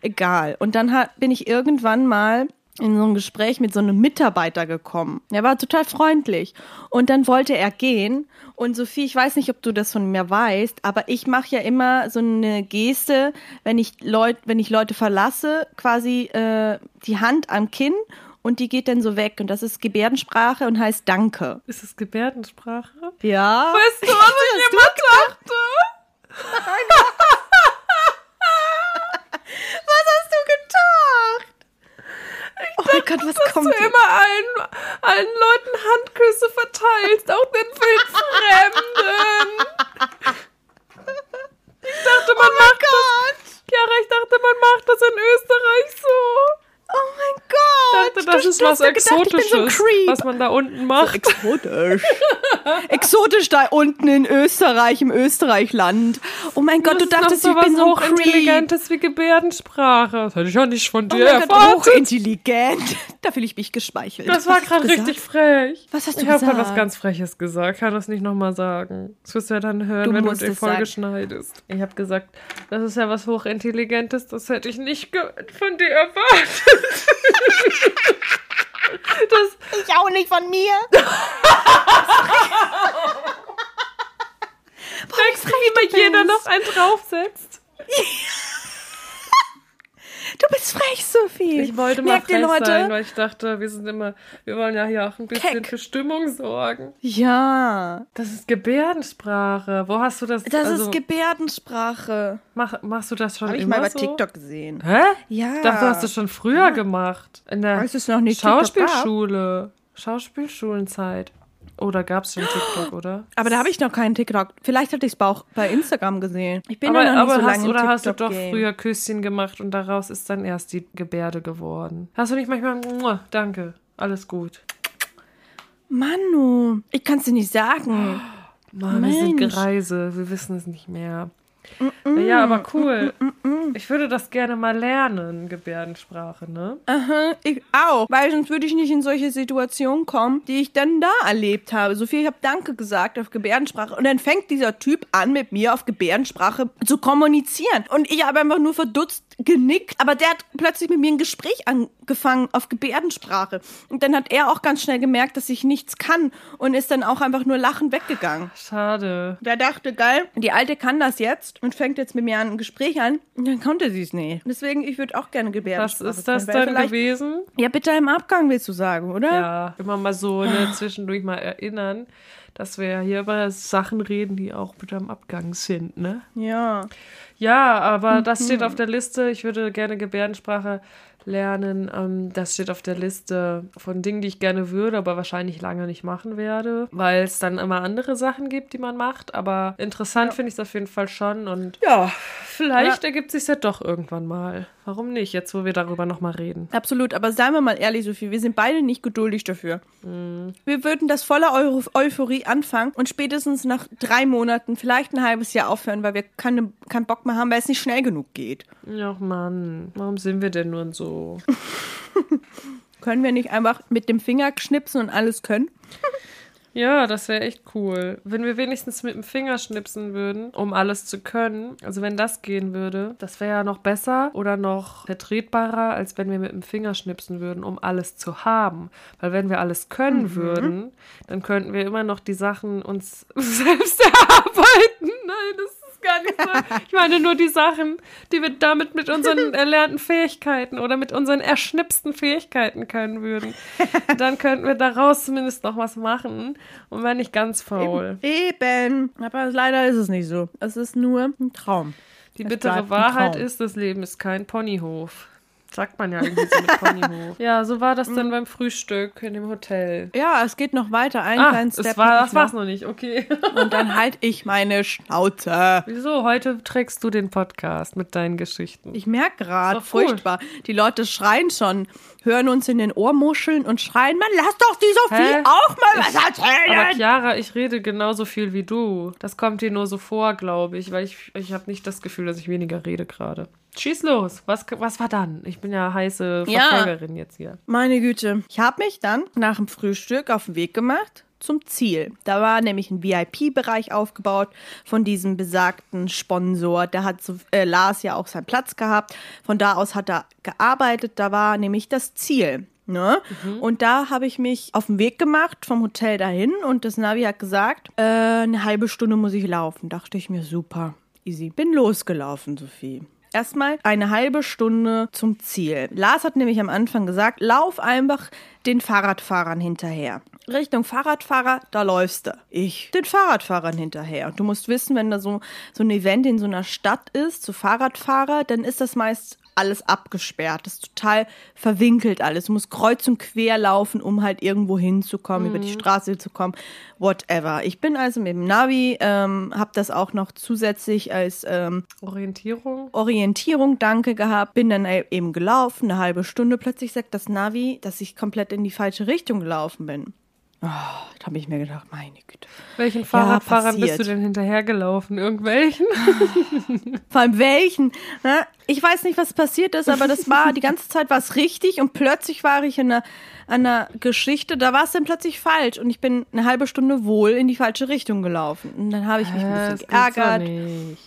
Egal. Und dann hat, bin ich irgendwann mal in so ein Gespräch mit so einem Mitarbeiter gekommen. Er war total freundlich. Und dann wollte er gehen. Und Sophie, ich weiß nicht, ob du das von mir weißt, aber ich mache ja immer so eine Geste, wenn ich, Leut, wenn ich Leute verlasse, quasi äh, die Hand am Kinn und die geht dann so weg. Und das ist Gebärdensprache und heißt Danke. Ist es Gebärdensprache? Ja. Weißt du, was ich immer dachte hast du gedacht? oh mein Gott, was Dass kommt? du immer allen, allen Leuten Handküsse verteilst, auch den Wildfremden. Ich dachte, man Oh macht das. Chiara, ich dachte, man macht das in Österreich so. Oh mein Gott. Ich dachte, das Du- ist du was hast gedacht, ich Exotisches, so was man da unten macht. Exotisch. Exotisch da unten in Österreich, im Österreichland. Oh mein Gott, du Das ist dachtest, ich bin so ein hochintelligentes wie Gebärdensprache. Das hätte ich ja nicht von Oh dir Gott, erwartet. hochintelligent. Da fühle ich mich geschmeichelt. Das war Was gerade gesagt? richtig frech. Was hast du ich habe gerade gesagt? was ganz Freches gesagt. Kann das nicht nochmal sagen. Das wirst du ja dann hören, Du wenn du die es Folge sagen. schneidest. Ich habe gesagt, das ist ja was Hochintelligentes. Das hätte ich nicht von dir erwartet. das, Ich auch nicht von mir. Merkst du, wie mir jeder noch einen draufsetzt? Du bist frech, Sophie. Ich wollte mal Merkt frech Leute? sein, weil ich dachte, wir sind immer, wir wollen ja hier auch ein bisschen Keck. für Stimmung sorgen. Ja, Das ist Gebärdensprache. Wo hast du das? das also, ist Gebärdensprache. mach, machst du das schon Habe ich immer mal bei so? TikTok gesehen. Hä? Ja. Ich dachte, du hast es schon früher gemacht. In der Als es noch nicht Schauspielschule. Schauspielschulenzeit. Oh, da gab es schon TikTok, oder? Aber da habe ich noch keinen TikTok. Vielleicht hatte ich es auch bei Instagram gesehen. Ich bin aber ja noch nicht aber so hast, lange oder hast du doch früher Küsschen gemacht und daraus ist dann erst die Gebärde geworden? Hast du nicht manchmal, "Mua, danke, alles gut. Manu, ich kann es dir nicht sagen. Mann, wir sind. Gereise, wir wissen es nicht mehr. Ja, aber cool. Ich würde das gerne mal lernen, Gebärdensprache, ne? Aha, ich auch. Weil sonst würde ich nicht in solche Situationen kommen, die ich dann da erlebt habe. Sophie, ich habe Danke gesagt auf Gebärdensprache. Und dann fängt dieser Typ an, mit mir auf Gebärdensprache zu kommunizieren. Und ich habe einfach nur verdutzt genickt. Aber der hat plötzlich mit mir ein Gespräch angefangen auf Gebärdensprache. Und dann hat er auch ganz schnell gemerkt, dass ich nichts kann. Und ist dann auch einfach nur lachend weggegangen. Schade. Der dachte, geil, die Alte kann das jetzt. und fängt jetzt mit mir an ein Gespräch an, dann konnte sie es nicht. Deswegen, ich würde auch gerne Was Gebärdensprache ist das dann gewesen? Ja, bitte im Abgang willst du sagen, oder? Ja, immer mal so ne, zwischendurch mal erinnern, dass wir hier über Sachen reden, die auch mit am Abgang sind, ne? Ja. Ja, aber das steht auf der Liste. Ich würde gerne Gebärdensprache lernen. Ähm, das steht auf der Liste von Dingen, die ich gerne würde, aber wahrscheinlich lange nicht machen werde, weil es dann immer andere Sachen gibt, die man macht. Aber interessant finde ich es auf jeden Fall schon und Ja. vielleicht ergibt sich ja doch irgendwann mal. Warum nicht? Jetzt, wo wir darüber nochmal reden. Absolut, aber seien wir mal ehrlich, Sophie, wir sind beide nicht geduldig dafür. Mhm. Wir würden das voller Eu Euphorie anfangen und spätestens nach drei Monaten, vielleicht ein halbes Jahr aufhören, weil wir keine, keinen Bock mehr haben, weil es nicht schnell genug geht. Ach Mann, warum sind wir denn nun so? Können wir nicht einfach mit dem Finger schnipsen und alles können? Ja, das wäre echt cool. Wenn wir wenigstens mit dem Finger schnipsen würden, um alles zu können. Also wenn das gehen würde, das wäre ja noch besser oder noch vertretbarer, als wenn wir mit dem Finger schnipsen würden, um alles zu haben. Weil wenn wir alles können würden, dann könnten wir immer noch die Sachen uns selbst erarbeiten. Nein, das ist gar nicht so. Ich meine nur die Sachen, die wir damit mit unseren erlernten Fähigkeiten oder mit unseren erschnipsten Fähigkeiten können würden. Dann könnten wir daraus zumindest noch was machen und wären nicht ganz faul. Eben. Aber leider ist es nicht so. Es ist nur ein Traum. Die Es bittere Wahrheit ist, das Leben ist kein Ponyhof. Sagt man ja irgendwie so mit Ponyhof. ja, so war das dann beim Frühstück in dem Hotel. Ja, es geht noch weiter. Einen Ah, kleinen Step. war, hab das war's noch. nicht, okay. Und dann halt ich meine Schnauze. Wieso? Heute trägst du den Podcast mit deinen Geschichten. Ich merke gerade, Ist doch cool. furchtbar. Die Leute schreien schon, hören uns in den Ohrmuscheln und schreien, man lass doch die Sophie Hä? auch mal was Aber erzählen. Chiara, ich rede genauso viel wie du. Das kommt dir nur so vor, glaube ich, weil ich, ich habe nicht das Gefühl, dass ich weniger rede gerade. Schieß los. Was, was war dann? Ich bin ja heiße Ja. Verfolgerin jetzt hier. Meine Güte. Ich habe mich dann nach dem Frühstück auf den Weg gemacht zum Ziel. Da war nämlich ein VIP-Bereich aufgebaut von diesem besagten Sponsor. Da hat so, äh, Lars ja auch seinen Platz gehabt. Von da aus hat er gearbeitet. Da war nämlich das Ziel. Ne? Und da habe ich mich auf den Weg gemacht vom Hotel dahin und das Navi hat gesagt, äh, eine halbe Stunde muss ich laufen. Dachte ich mir, super, easy. Bin losgelaufen, Sophie. Erstmal eine halbe Stunde zum Ziel. Lars hat nämlich am Anfang gesagt, lauf einfach den Fahrradfahrern hinterher. Richtung Fahrradfahrer, da läufst du. Ich den Fahrradfahrern hinterher. Und du musst wissen, wenn da so, so ein Event in so einer Stadt ist, so Fahrradfahrer, dann ist das meist alles abgesperrt. Das ist total verwinkelt alles. Du musst kreuz und quer laufen, um halt irgendwo hinzukommen, über die Straße zu kommen, whatever. Ich bin also mit dem Navi, ähm, habe das auch noch zusätzlich als ähm, Orientierung? Orientierung, danke gehabt, bin dann e- eben gelaufen, eine halbe Stunde. Plötzlich sagt das Navi, dass ich komplett in die falsche Richtung gelaufen bin. Oh, da habe ich mir gedacht, meine Güte. Welchen Fahrradfahrern bist passiert. du denn hinterhergelaufen? Irgendwelchen? Vor allem welchen? Ne? Ich weiß nicht, was passiert ist, aber das war, die ganze Zeit war es richtig und plötzlich war ich in einer, einer Geschichte, da war es dann plötzlich falsch und ich bin eine halbe Stunde wohl in die falsche Richtung gelaufen. Und dann habe ich mich ein Das bisschen geärgert.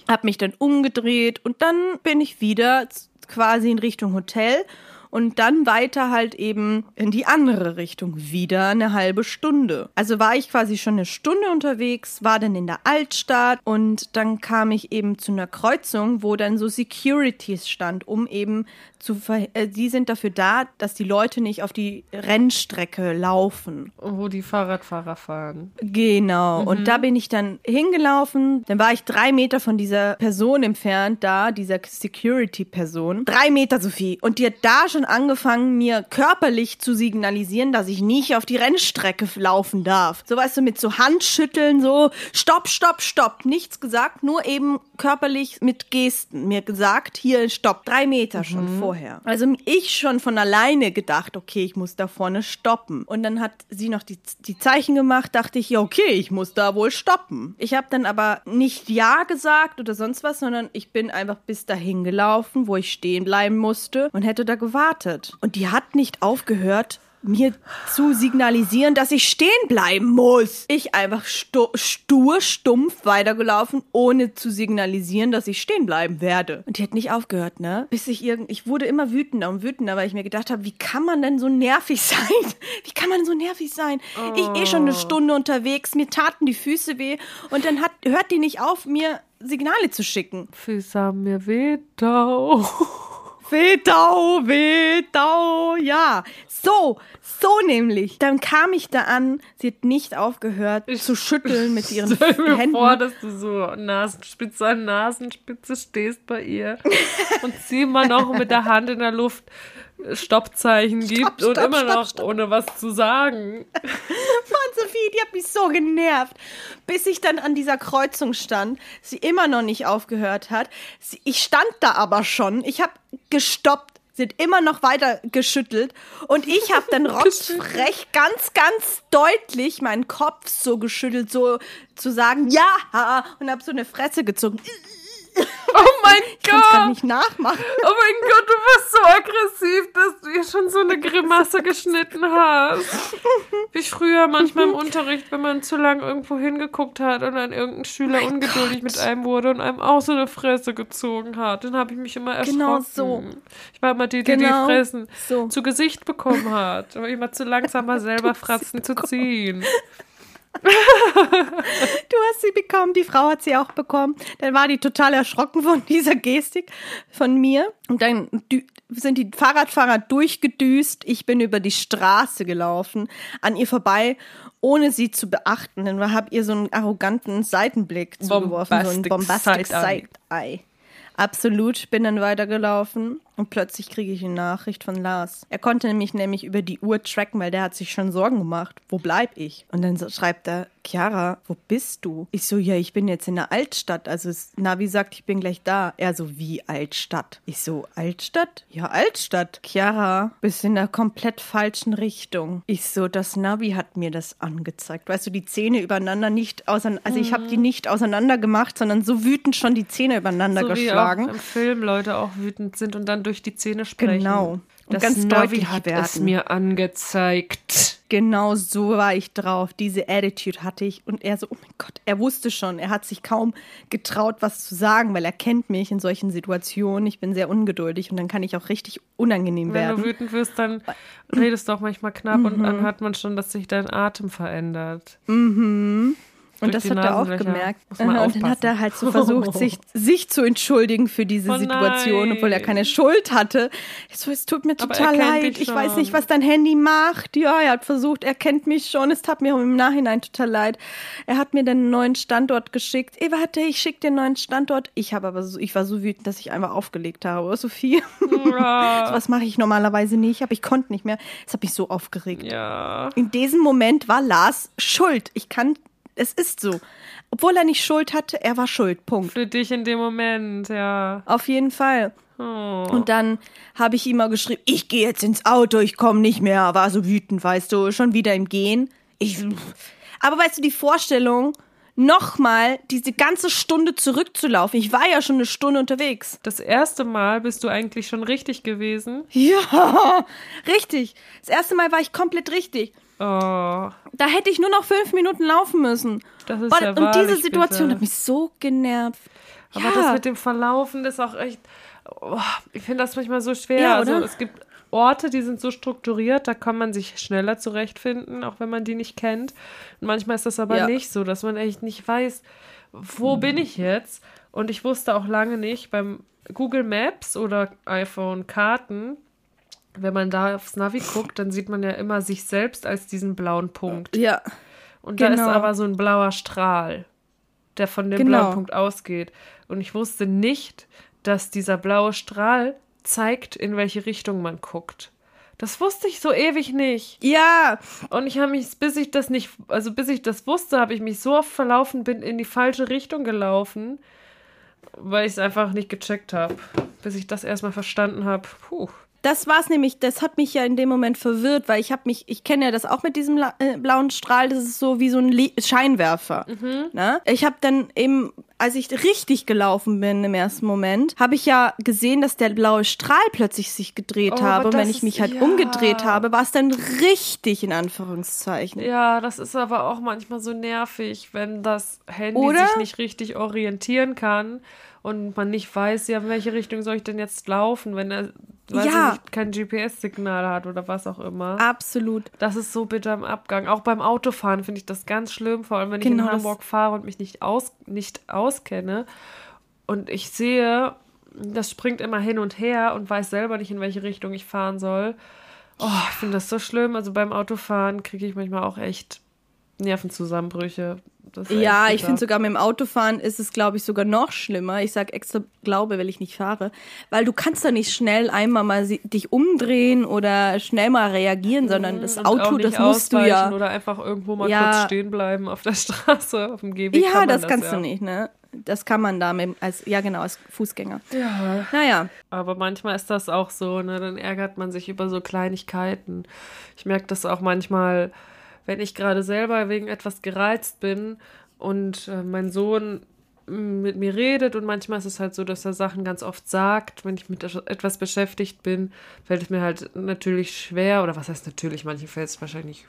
habe mich dann umgedreht und dann bin ich wieder quasi in Richtung Hotel und dann weiter halt eben in die andere Richtung, wieder eine halbe Stunde. Also war ich quasi schon eine Stunde unterwegs, war dann in der Altstadt und dann kam ich eben zu einer Kreuzung, wo dann so Securities stand, um eben zu ver äh, die sind dafür da, dass die Leute nicht auf die Rennstrecke laufen. Wo die Fahrradfahrer fahren. Genau. Und da bin ich dann hingelaufen. Dann war ich drei Meter von dieser Person entfernt, da, dieser Security-Person. Drei Meter, Sophie. Und die hat da schon angefangen, mir körperlich zu signalisieren, dass ich nicht auf die Rennstrecke laufen darf. So weißt du, mit so Handschütteln, so Stopp, Stopp, Stopp. Nichts gesagt, nur eben körperlich mit Gesten mir gesagt, hier Stopp. Drei Meter schon vorher. Also ich schon von alleine gedacht, okay, ich muss da vorne stoppen. Und dann hat sie noch die, die Zeichen gemacht, dachte ich, ja, okay, ich muss da wohl stoppen. Ich habe dann aber nicht Ja gesagt oder sonst was, sondern ich bin einfach bis dahin gelaufen, wo ich stehen bleiben musste und hätte da gewartet. Und die hat nicht aufgehört, mir zu signalisieren, dass ich stehen bleiben muss. Ich einfach stu stur, stumpf weitergelaufen, ohne zu signalisieren, dass ich stehen bleiben werde. Und die hat nicht aufgehört, ne? Bis ich irgend, ich wurde immer wütender und wütender, weil ich mir gedacht habe, wie kann man denn so nervig sein? Wie kann man so nervig sein? Ich eh schon eine Stunde unterwegs, mir taten die Füße weh und dann hat, hört die nicht auf, mir Signale zu schicken. Füße haben mir weh, Dau. Wetau, Wetau, ja. So, so nämlich. Dann kam ich da an, sie hat nicht aufgehört zu schütteln mit ihren Stell mir Händen. vor, dass du so Nasenspitze an Nasenspitze stehst bei ihr und sie immer noch mit der Hand in der Luft Stoppzeichen gibt und stopp, immer stopp, noch stopp. ohne was zu sagen. Mann, Sophie, die hat mich so genervt. Bis ich dann an dieser Kreuzung stand, sie immer noch nicht aufgehört hat. Sie, ich stand da aber schon. Ich habe gestoppt. Sie hat immer noch weiter geschüttelt. Und ich habe dann rotzfrech ganz, ganz deutlich meinen Kopf so geschüttelt, so zu sagen, ja, und habe so eine Fresse gezogen. Oh mein Ich kann es gerade Gott! nicht nachmachen. Oh mein Gott, du bist so aggressiv, dass du ihr schon so eine Grimasse geschnitten hast. Wie früher manchmal im Unterricht, wenn man zu lang irgendwo hingeguckt hat und dann irgendein Schüler ungeduldig mit einem wurde und einem auch so eine Fresse gezogen hat. Dann habe ich mich immer erschrocken. Genau so. Ich war immer die, die Genau die Fressen so. zu Gesicht bekommen hat. Aber immer zu langsam war, selber Fratzen zu ziehen. Du hast sie bekommen, die Frau hat sie auch bekommen. Dann war die total erschrocken von dieser Gestik von mir. Und dann sind die Fahrradfahrer durchgedüst. Ich bin über die Straße gelaufen, an ihr vorbei, ohne sie zu beachten. Dann habe ihr so einen arroganten Seitenblick zugeworfen, so ein Bombastic bombastic Side-Eye. Side-Eye. Absolut, bin dann weitergelaufen und plötzlich kriege ich eine Nachricht von Lars. Er konnte mich nämlich über die Uhr tracken, weil der hat sich schon Sorgen gemacht. Wo bleib ich? Und dann schreibt er, Chiara, wo bist du? Ich so, ja, ich bin jetzt in der Altstadt. Also Navi sagt, ich bin gleich da. Er so, wie Altstadt? Ich so, Altstadt? Ja, Altstadt. Chiara, bist in der komplett falschen Richtung. Ich so, das Navi hat mir das angezeigt. Weißt du, die Zähne übereinander nicht auseinander, also ich habe die nicht auseinander gemacht, sondern so wütend schon die Zähne übereinander So wie geschlagen. auch im Film Leute auch wütend sind und dann durch die Zähne sprechen. Genau. Und Das ganz Navi deutlich hat werden. es mir angezeigt. Genau so war ich drauf. Diese Attitude hatte ich. Und er so, oh mein Gott, er wusste schon. Er hat sich kaum getraut, was zu sagen, weil er kennt mich in solchen Situationen. Ich bin sehr ungeduldig und dann kann ich auch richtig unangenehm Wenn du werden. wütend wirst, dann redest du auch manchmal knapp und dann hat man schon, dass sich dein Atem verändert. Und das hat er auch gemerkt. Und dann hat er halt so versucht, sich, sich zu entschuldigen für diese Oh Situation, obwohl er keine Schuld hatte. Ich so, es tut mir total leid. Ich weiß nicht, was dein Handy macht. Ja, er hat versucht, er kennt mich schon. Es tat mir im Nachhinein total leid. Er hat mir einen neuen Standort geschickt. Ey, warte, ich schick dir einen neuen Standort. Ich habe aber so, ich war so wütend, dass ich einfach aufgelegt habe. Sophie. Ja. Was mache ich normalerweise nicht, aber ich konnte nicht mehr. Es hat mich so aufgeregt. ja. In diesem Moment war Lars schuld. Ich kann, es ist so. Obwohl er nicht Schuld hatte, er war schuld. Punkt. Für dich in dem Moment, ja. Auf jeden Fall. Oh. Und dann habe ich ihm mal geschrieben, ich gehe jetzt ins Auto, ich komme nicht mehr. War so wütend, weißt du, schon wieder im Gehen. Ich, aber weißt du, die Vorstellung, nochmal diese ganze Stunde zurückzulaufen. Ich war ja schon eine Stunde unterwegs. Das erste Mal bist du eigentlich schon richtig gewesen. Ja, richtig. Das erste Mal war ich komplett richtig. Oh, Da hätte ich nur noch fünf Minuten laufen müssen. Das ist Weil- ja Und diese Situation bitter. hat mich so genervt. aber ja. das mit dem Verlaufen ist auch echt. Oh, ich finde das manchmal so schwer. Ja, also es gibt Orte, die sind so strukturiert, da kann man sich schneller zurechtfinden, auch wenn man die nicht kennt. Und manchmal ist das aber Ja. nicht so, dass man echt nicht weiß, wo bin ich jetzt? Und ich wusste auch lange nicht beim Google Maps oder iPhone Karten, wenn man da aufs Navi guckt, dann sieht man ja immer sich selbst als diesen blauen Punkt. Ja. Und da ist Genau. aber so ein blauer Strahl, der von dem Genau. blauen Punkt ausgeht. Und ich wusste nicht, dass dieser blaue Strahl zeigt, in welche Richtung man guckt. Das wusste ich so ewig nicht. Ja, Und ich habe mich, bis ich das nicht, also bis ich das wusste, habe ich mich so oft verlaufen, bin in die falsche Richtung gelaufen, weil ich es einfach nicht gecheckt habe. Bis ich das erstmal verstanden habe. Puh. Das war's nämlich, das hat mich ja in dem Moment verwirrt, weil ich habe mich, ich kenne ja das auch mit diesem äh, blauen Strahl, das ist so wie so ein Le Scheinwerfer. Ne? Ich habe dann eben, als ich richtig gelaufen bin im ersten Moment, habe ich ja gesehen, dass der blaue Strahl plötzlich sich gedreht Oh, habe. Und wenn ich ist- mich halt ja. umgedreht habe, war es dann richtig in Anführungszeichen. Ja, das ist aber auch manchmal so nervig, wenn das Handy Oder? sich nicht richtig orientieren kann und man nicht weiß, ja, in welche Richtung soll ich denn jetzt laufen, wenn er weiß Ja. ich nicht, kein GPS-Signal hat oder was auch immer. Absolut. Das ist so bitter im Abgang. Auch beim Autofahren finde ich das ganz schlimm, vor allem wenn ich Genau, in das- Hamburg fahre und mich nicht, aus, nicht auskenne. Und ich sehe, das springt immer hin und her und weiß selber nicht, in welche Richtung ich fahren soll. Oh, ich finde das so schlimm. Also beim Autofahren kriege ich manchmal auch echt Nervenzusammenbrüche. Ja, ich finde sogar mit dem Autofahren ist es, glaube ich, sogar noch schlimmer. Ich sag extra glaube, weil ich nicht fahre. Weil du kannst da nicht schnell einmal mal dich umdrehen oder schnell mal reagieren, sondern das Und Auto, das musst du ja. Oder einfach irgendwo mal Ja. kurz stehen bleiben auf der Straße, auf dem Gehweg. Ja, kann das das kannst ja. du nicht, ne? Das kann man da mit, als, ja genau, als Fußgänger. Ja. Naja, Aber manchmal ist das auch so, ne? Dann ärgert man sich über so Kleinigkeiten. Ich merke das auch manchmal, wenn ich gerade selber wegen etwas gereizt bin und äh, mein Sohn mm, mit mir redet und manchmal ist es halt so, dass er Sachen ganz oft sagt, wenn ich mit etwas beschäftigt bin, fällt es mir halt natürlich schwer, oder was heißt natürlich, manchen fällt es wahrscheinlich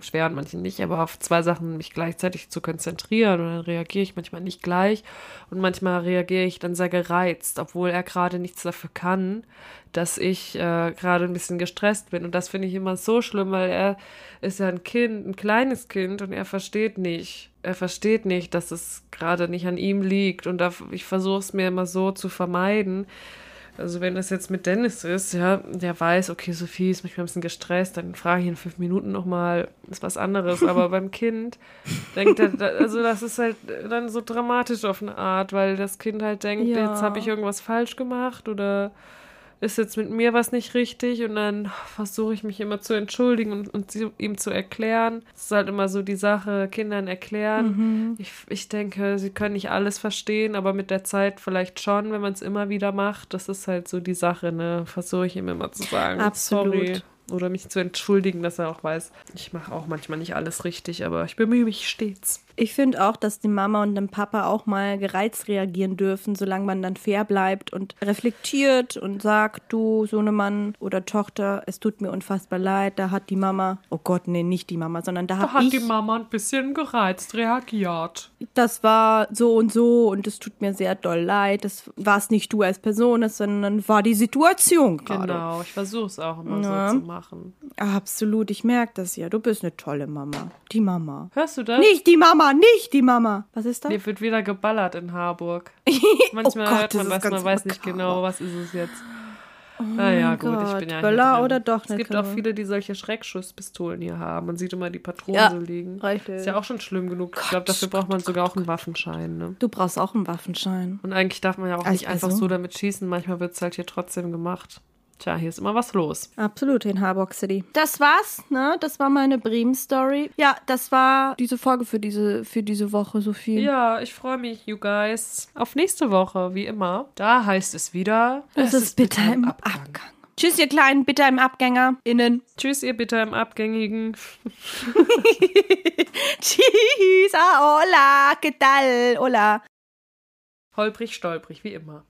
schwer und manchen nicht, aber auf zwei Sachen mich gleichzeitig zu konzentrieren. Und dann reagiere ich manchmal nicht gleich. Und manchmal reagiere ich dann sehr gereizt, obwohl er gerade nichts dafür kann, dass ich äh, gerade ein bisschen gestresst bin. Und das finde ich immer so schlimm, weil er ist ja ein Kind, ein kleines Kind und er versteht nicht, er versteht nicht, dass es gerade nicht an ihm liegt. Und ich versuche es mir immer so zu vermeiden, also wenn das jetzt mit Dennis ist, ja, der weiß, okay, Sophie ist manchmal ein bisschen gestresst, dann frage ich in fünf Minuten nochmal, ist was anderes. Aber beim Kind denkt er, also das ist halt dann so dramatisch auf eine Art, weil das Kind halt denkt, Ja. jetzt habe ich irgendwas falsch gemacht oder ist jetzt mit mir was nicht richtig und dann versuche ich mich immer zu entschuldigen und, und sie, ihm zu erklären. Das ist halt immer so die Sache, Kindern erklären. Ich, ich denke, sie können nicht alles verstehen, aber mit der Zeit vielleicht schon, wenn man es immer wieder macht. Das ist halt so die Sache, ne? Versuche ich ihm immer zu sagen. Absolut. Sorry. Oder mich zu entschuldigen, dass er auch weiß, ich mache auch manchmal nicht alles richtig, aber ich bemühe mich stets. Ich finde auch, dass die Mama und der Papa auch mal gereizt reagieren dürfen, solange man dann fair bleibt und reflektiert und sagt, du Sohnemann oder Tochter, es tut mir unfassbar leid, da hat die Mama, oh Gott, nee, nicht die Mama, sondern da, Da hat ich, die Mama ein bisschen gereizt reagiert. das war so und so und es tut mir sehr doll leid, das war es nicht du als Person, sondern war die Situation gerade. Genau, ich versuche es auch immer Ja. so zu machen. Absolut, ich merke das ja, du bist eine tolle Mama. Die Mama. Hörst du das? Nicht die Mama, nicht die Mama. Was ist das? Hier wird wieder geballert in Harburg. Manchmal Oh Gott, hört man das man weiß nicht genau, was ist es jetzt. naja, gut, ich Gott, bin ja Böller oder doch Es nicht gibt auch viele, die solche Schreckschusspistolen hier haben. Man sieht immer die Patronen Ja, so liegen. richtig. Ist ja auch schon schlimm genug. ich glaube, dafür braucht man sogar auch einen Waffenschein. Ne? Du brauchst auch einen Waffenschein. Und eigentlich darf man ja auch Als nicht einfach Person? so damit schießen. Manchmal wird es halt hier trotzdem gemacht. Tja, hier ist immer was los. Absolut, in Harburg City. Das war's, ne? Das war meine Bremen-Story. Ja, das war diese Folge für diese, für diese Woche, Sophie. Ja, ich freue mich, you guys. Auf nächste Woche, wie immer. Da heißt es wieder. Es ist bitter im Abgang. Tschüss, ihr kleinen bitter im Abgänger. Innen. Tschüss, ihr bitter im Abgängigen. Tschüss. Ah, hola. ¿Qué tal? Hola. Holprig, stolprig, wie immer.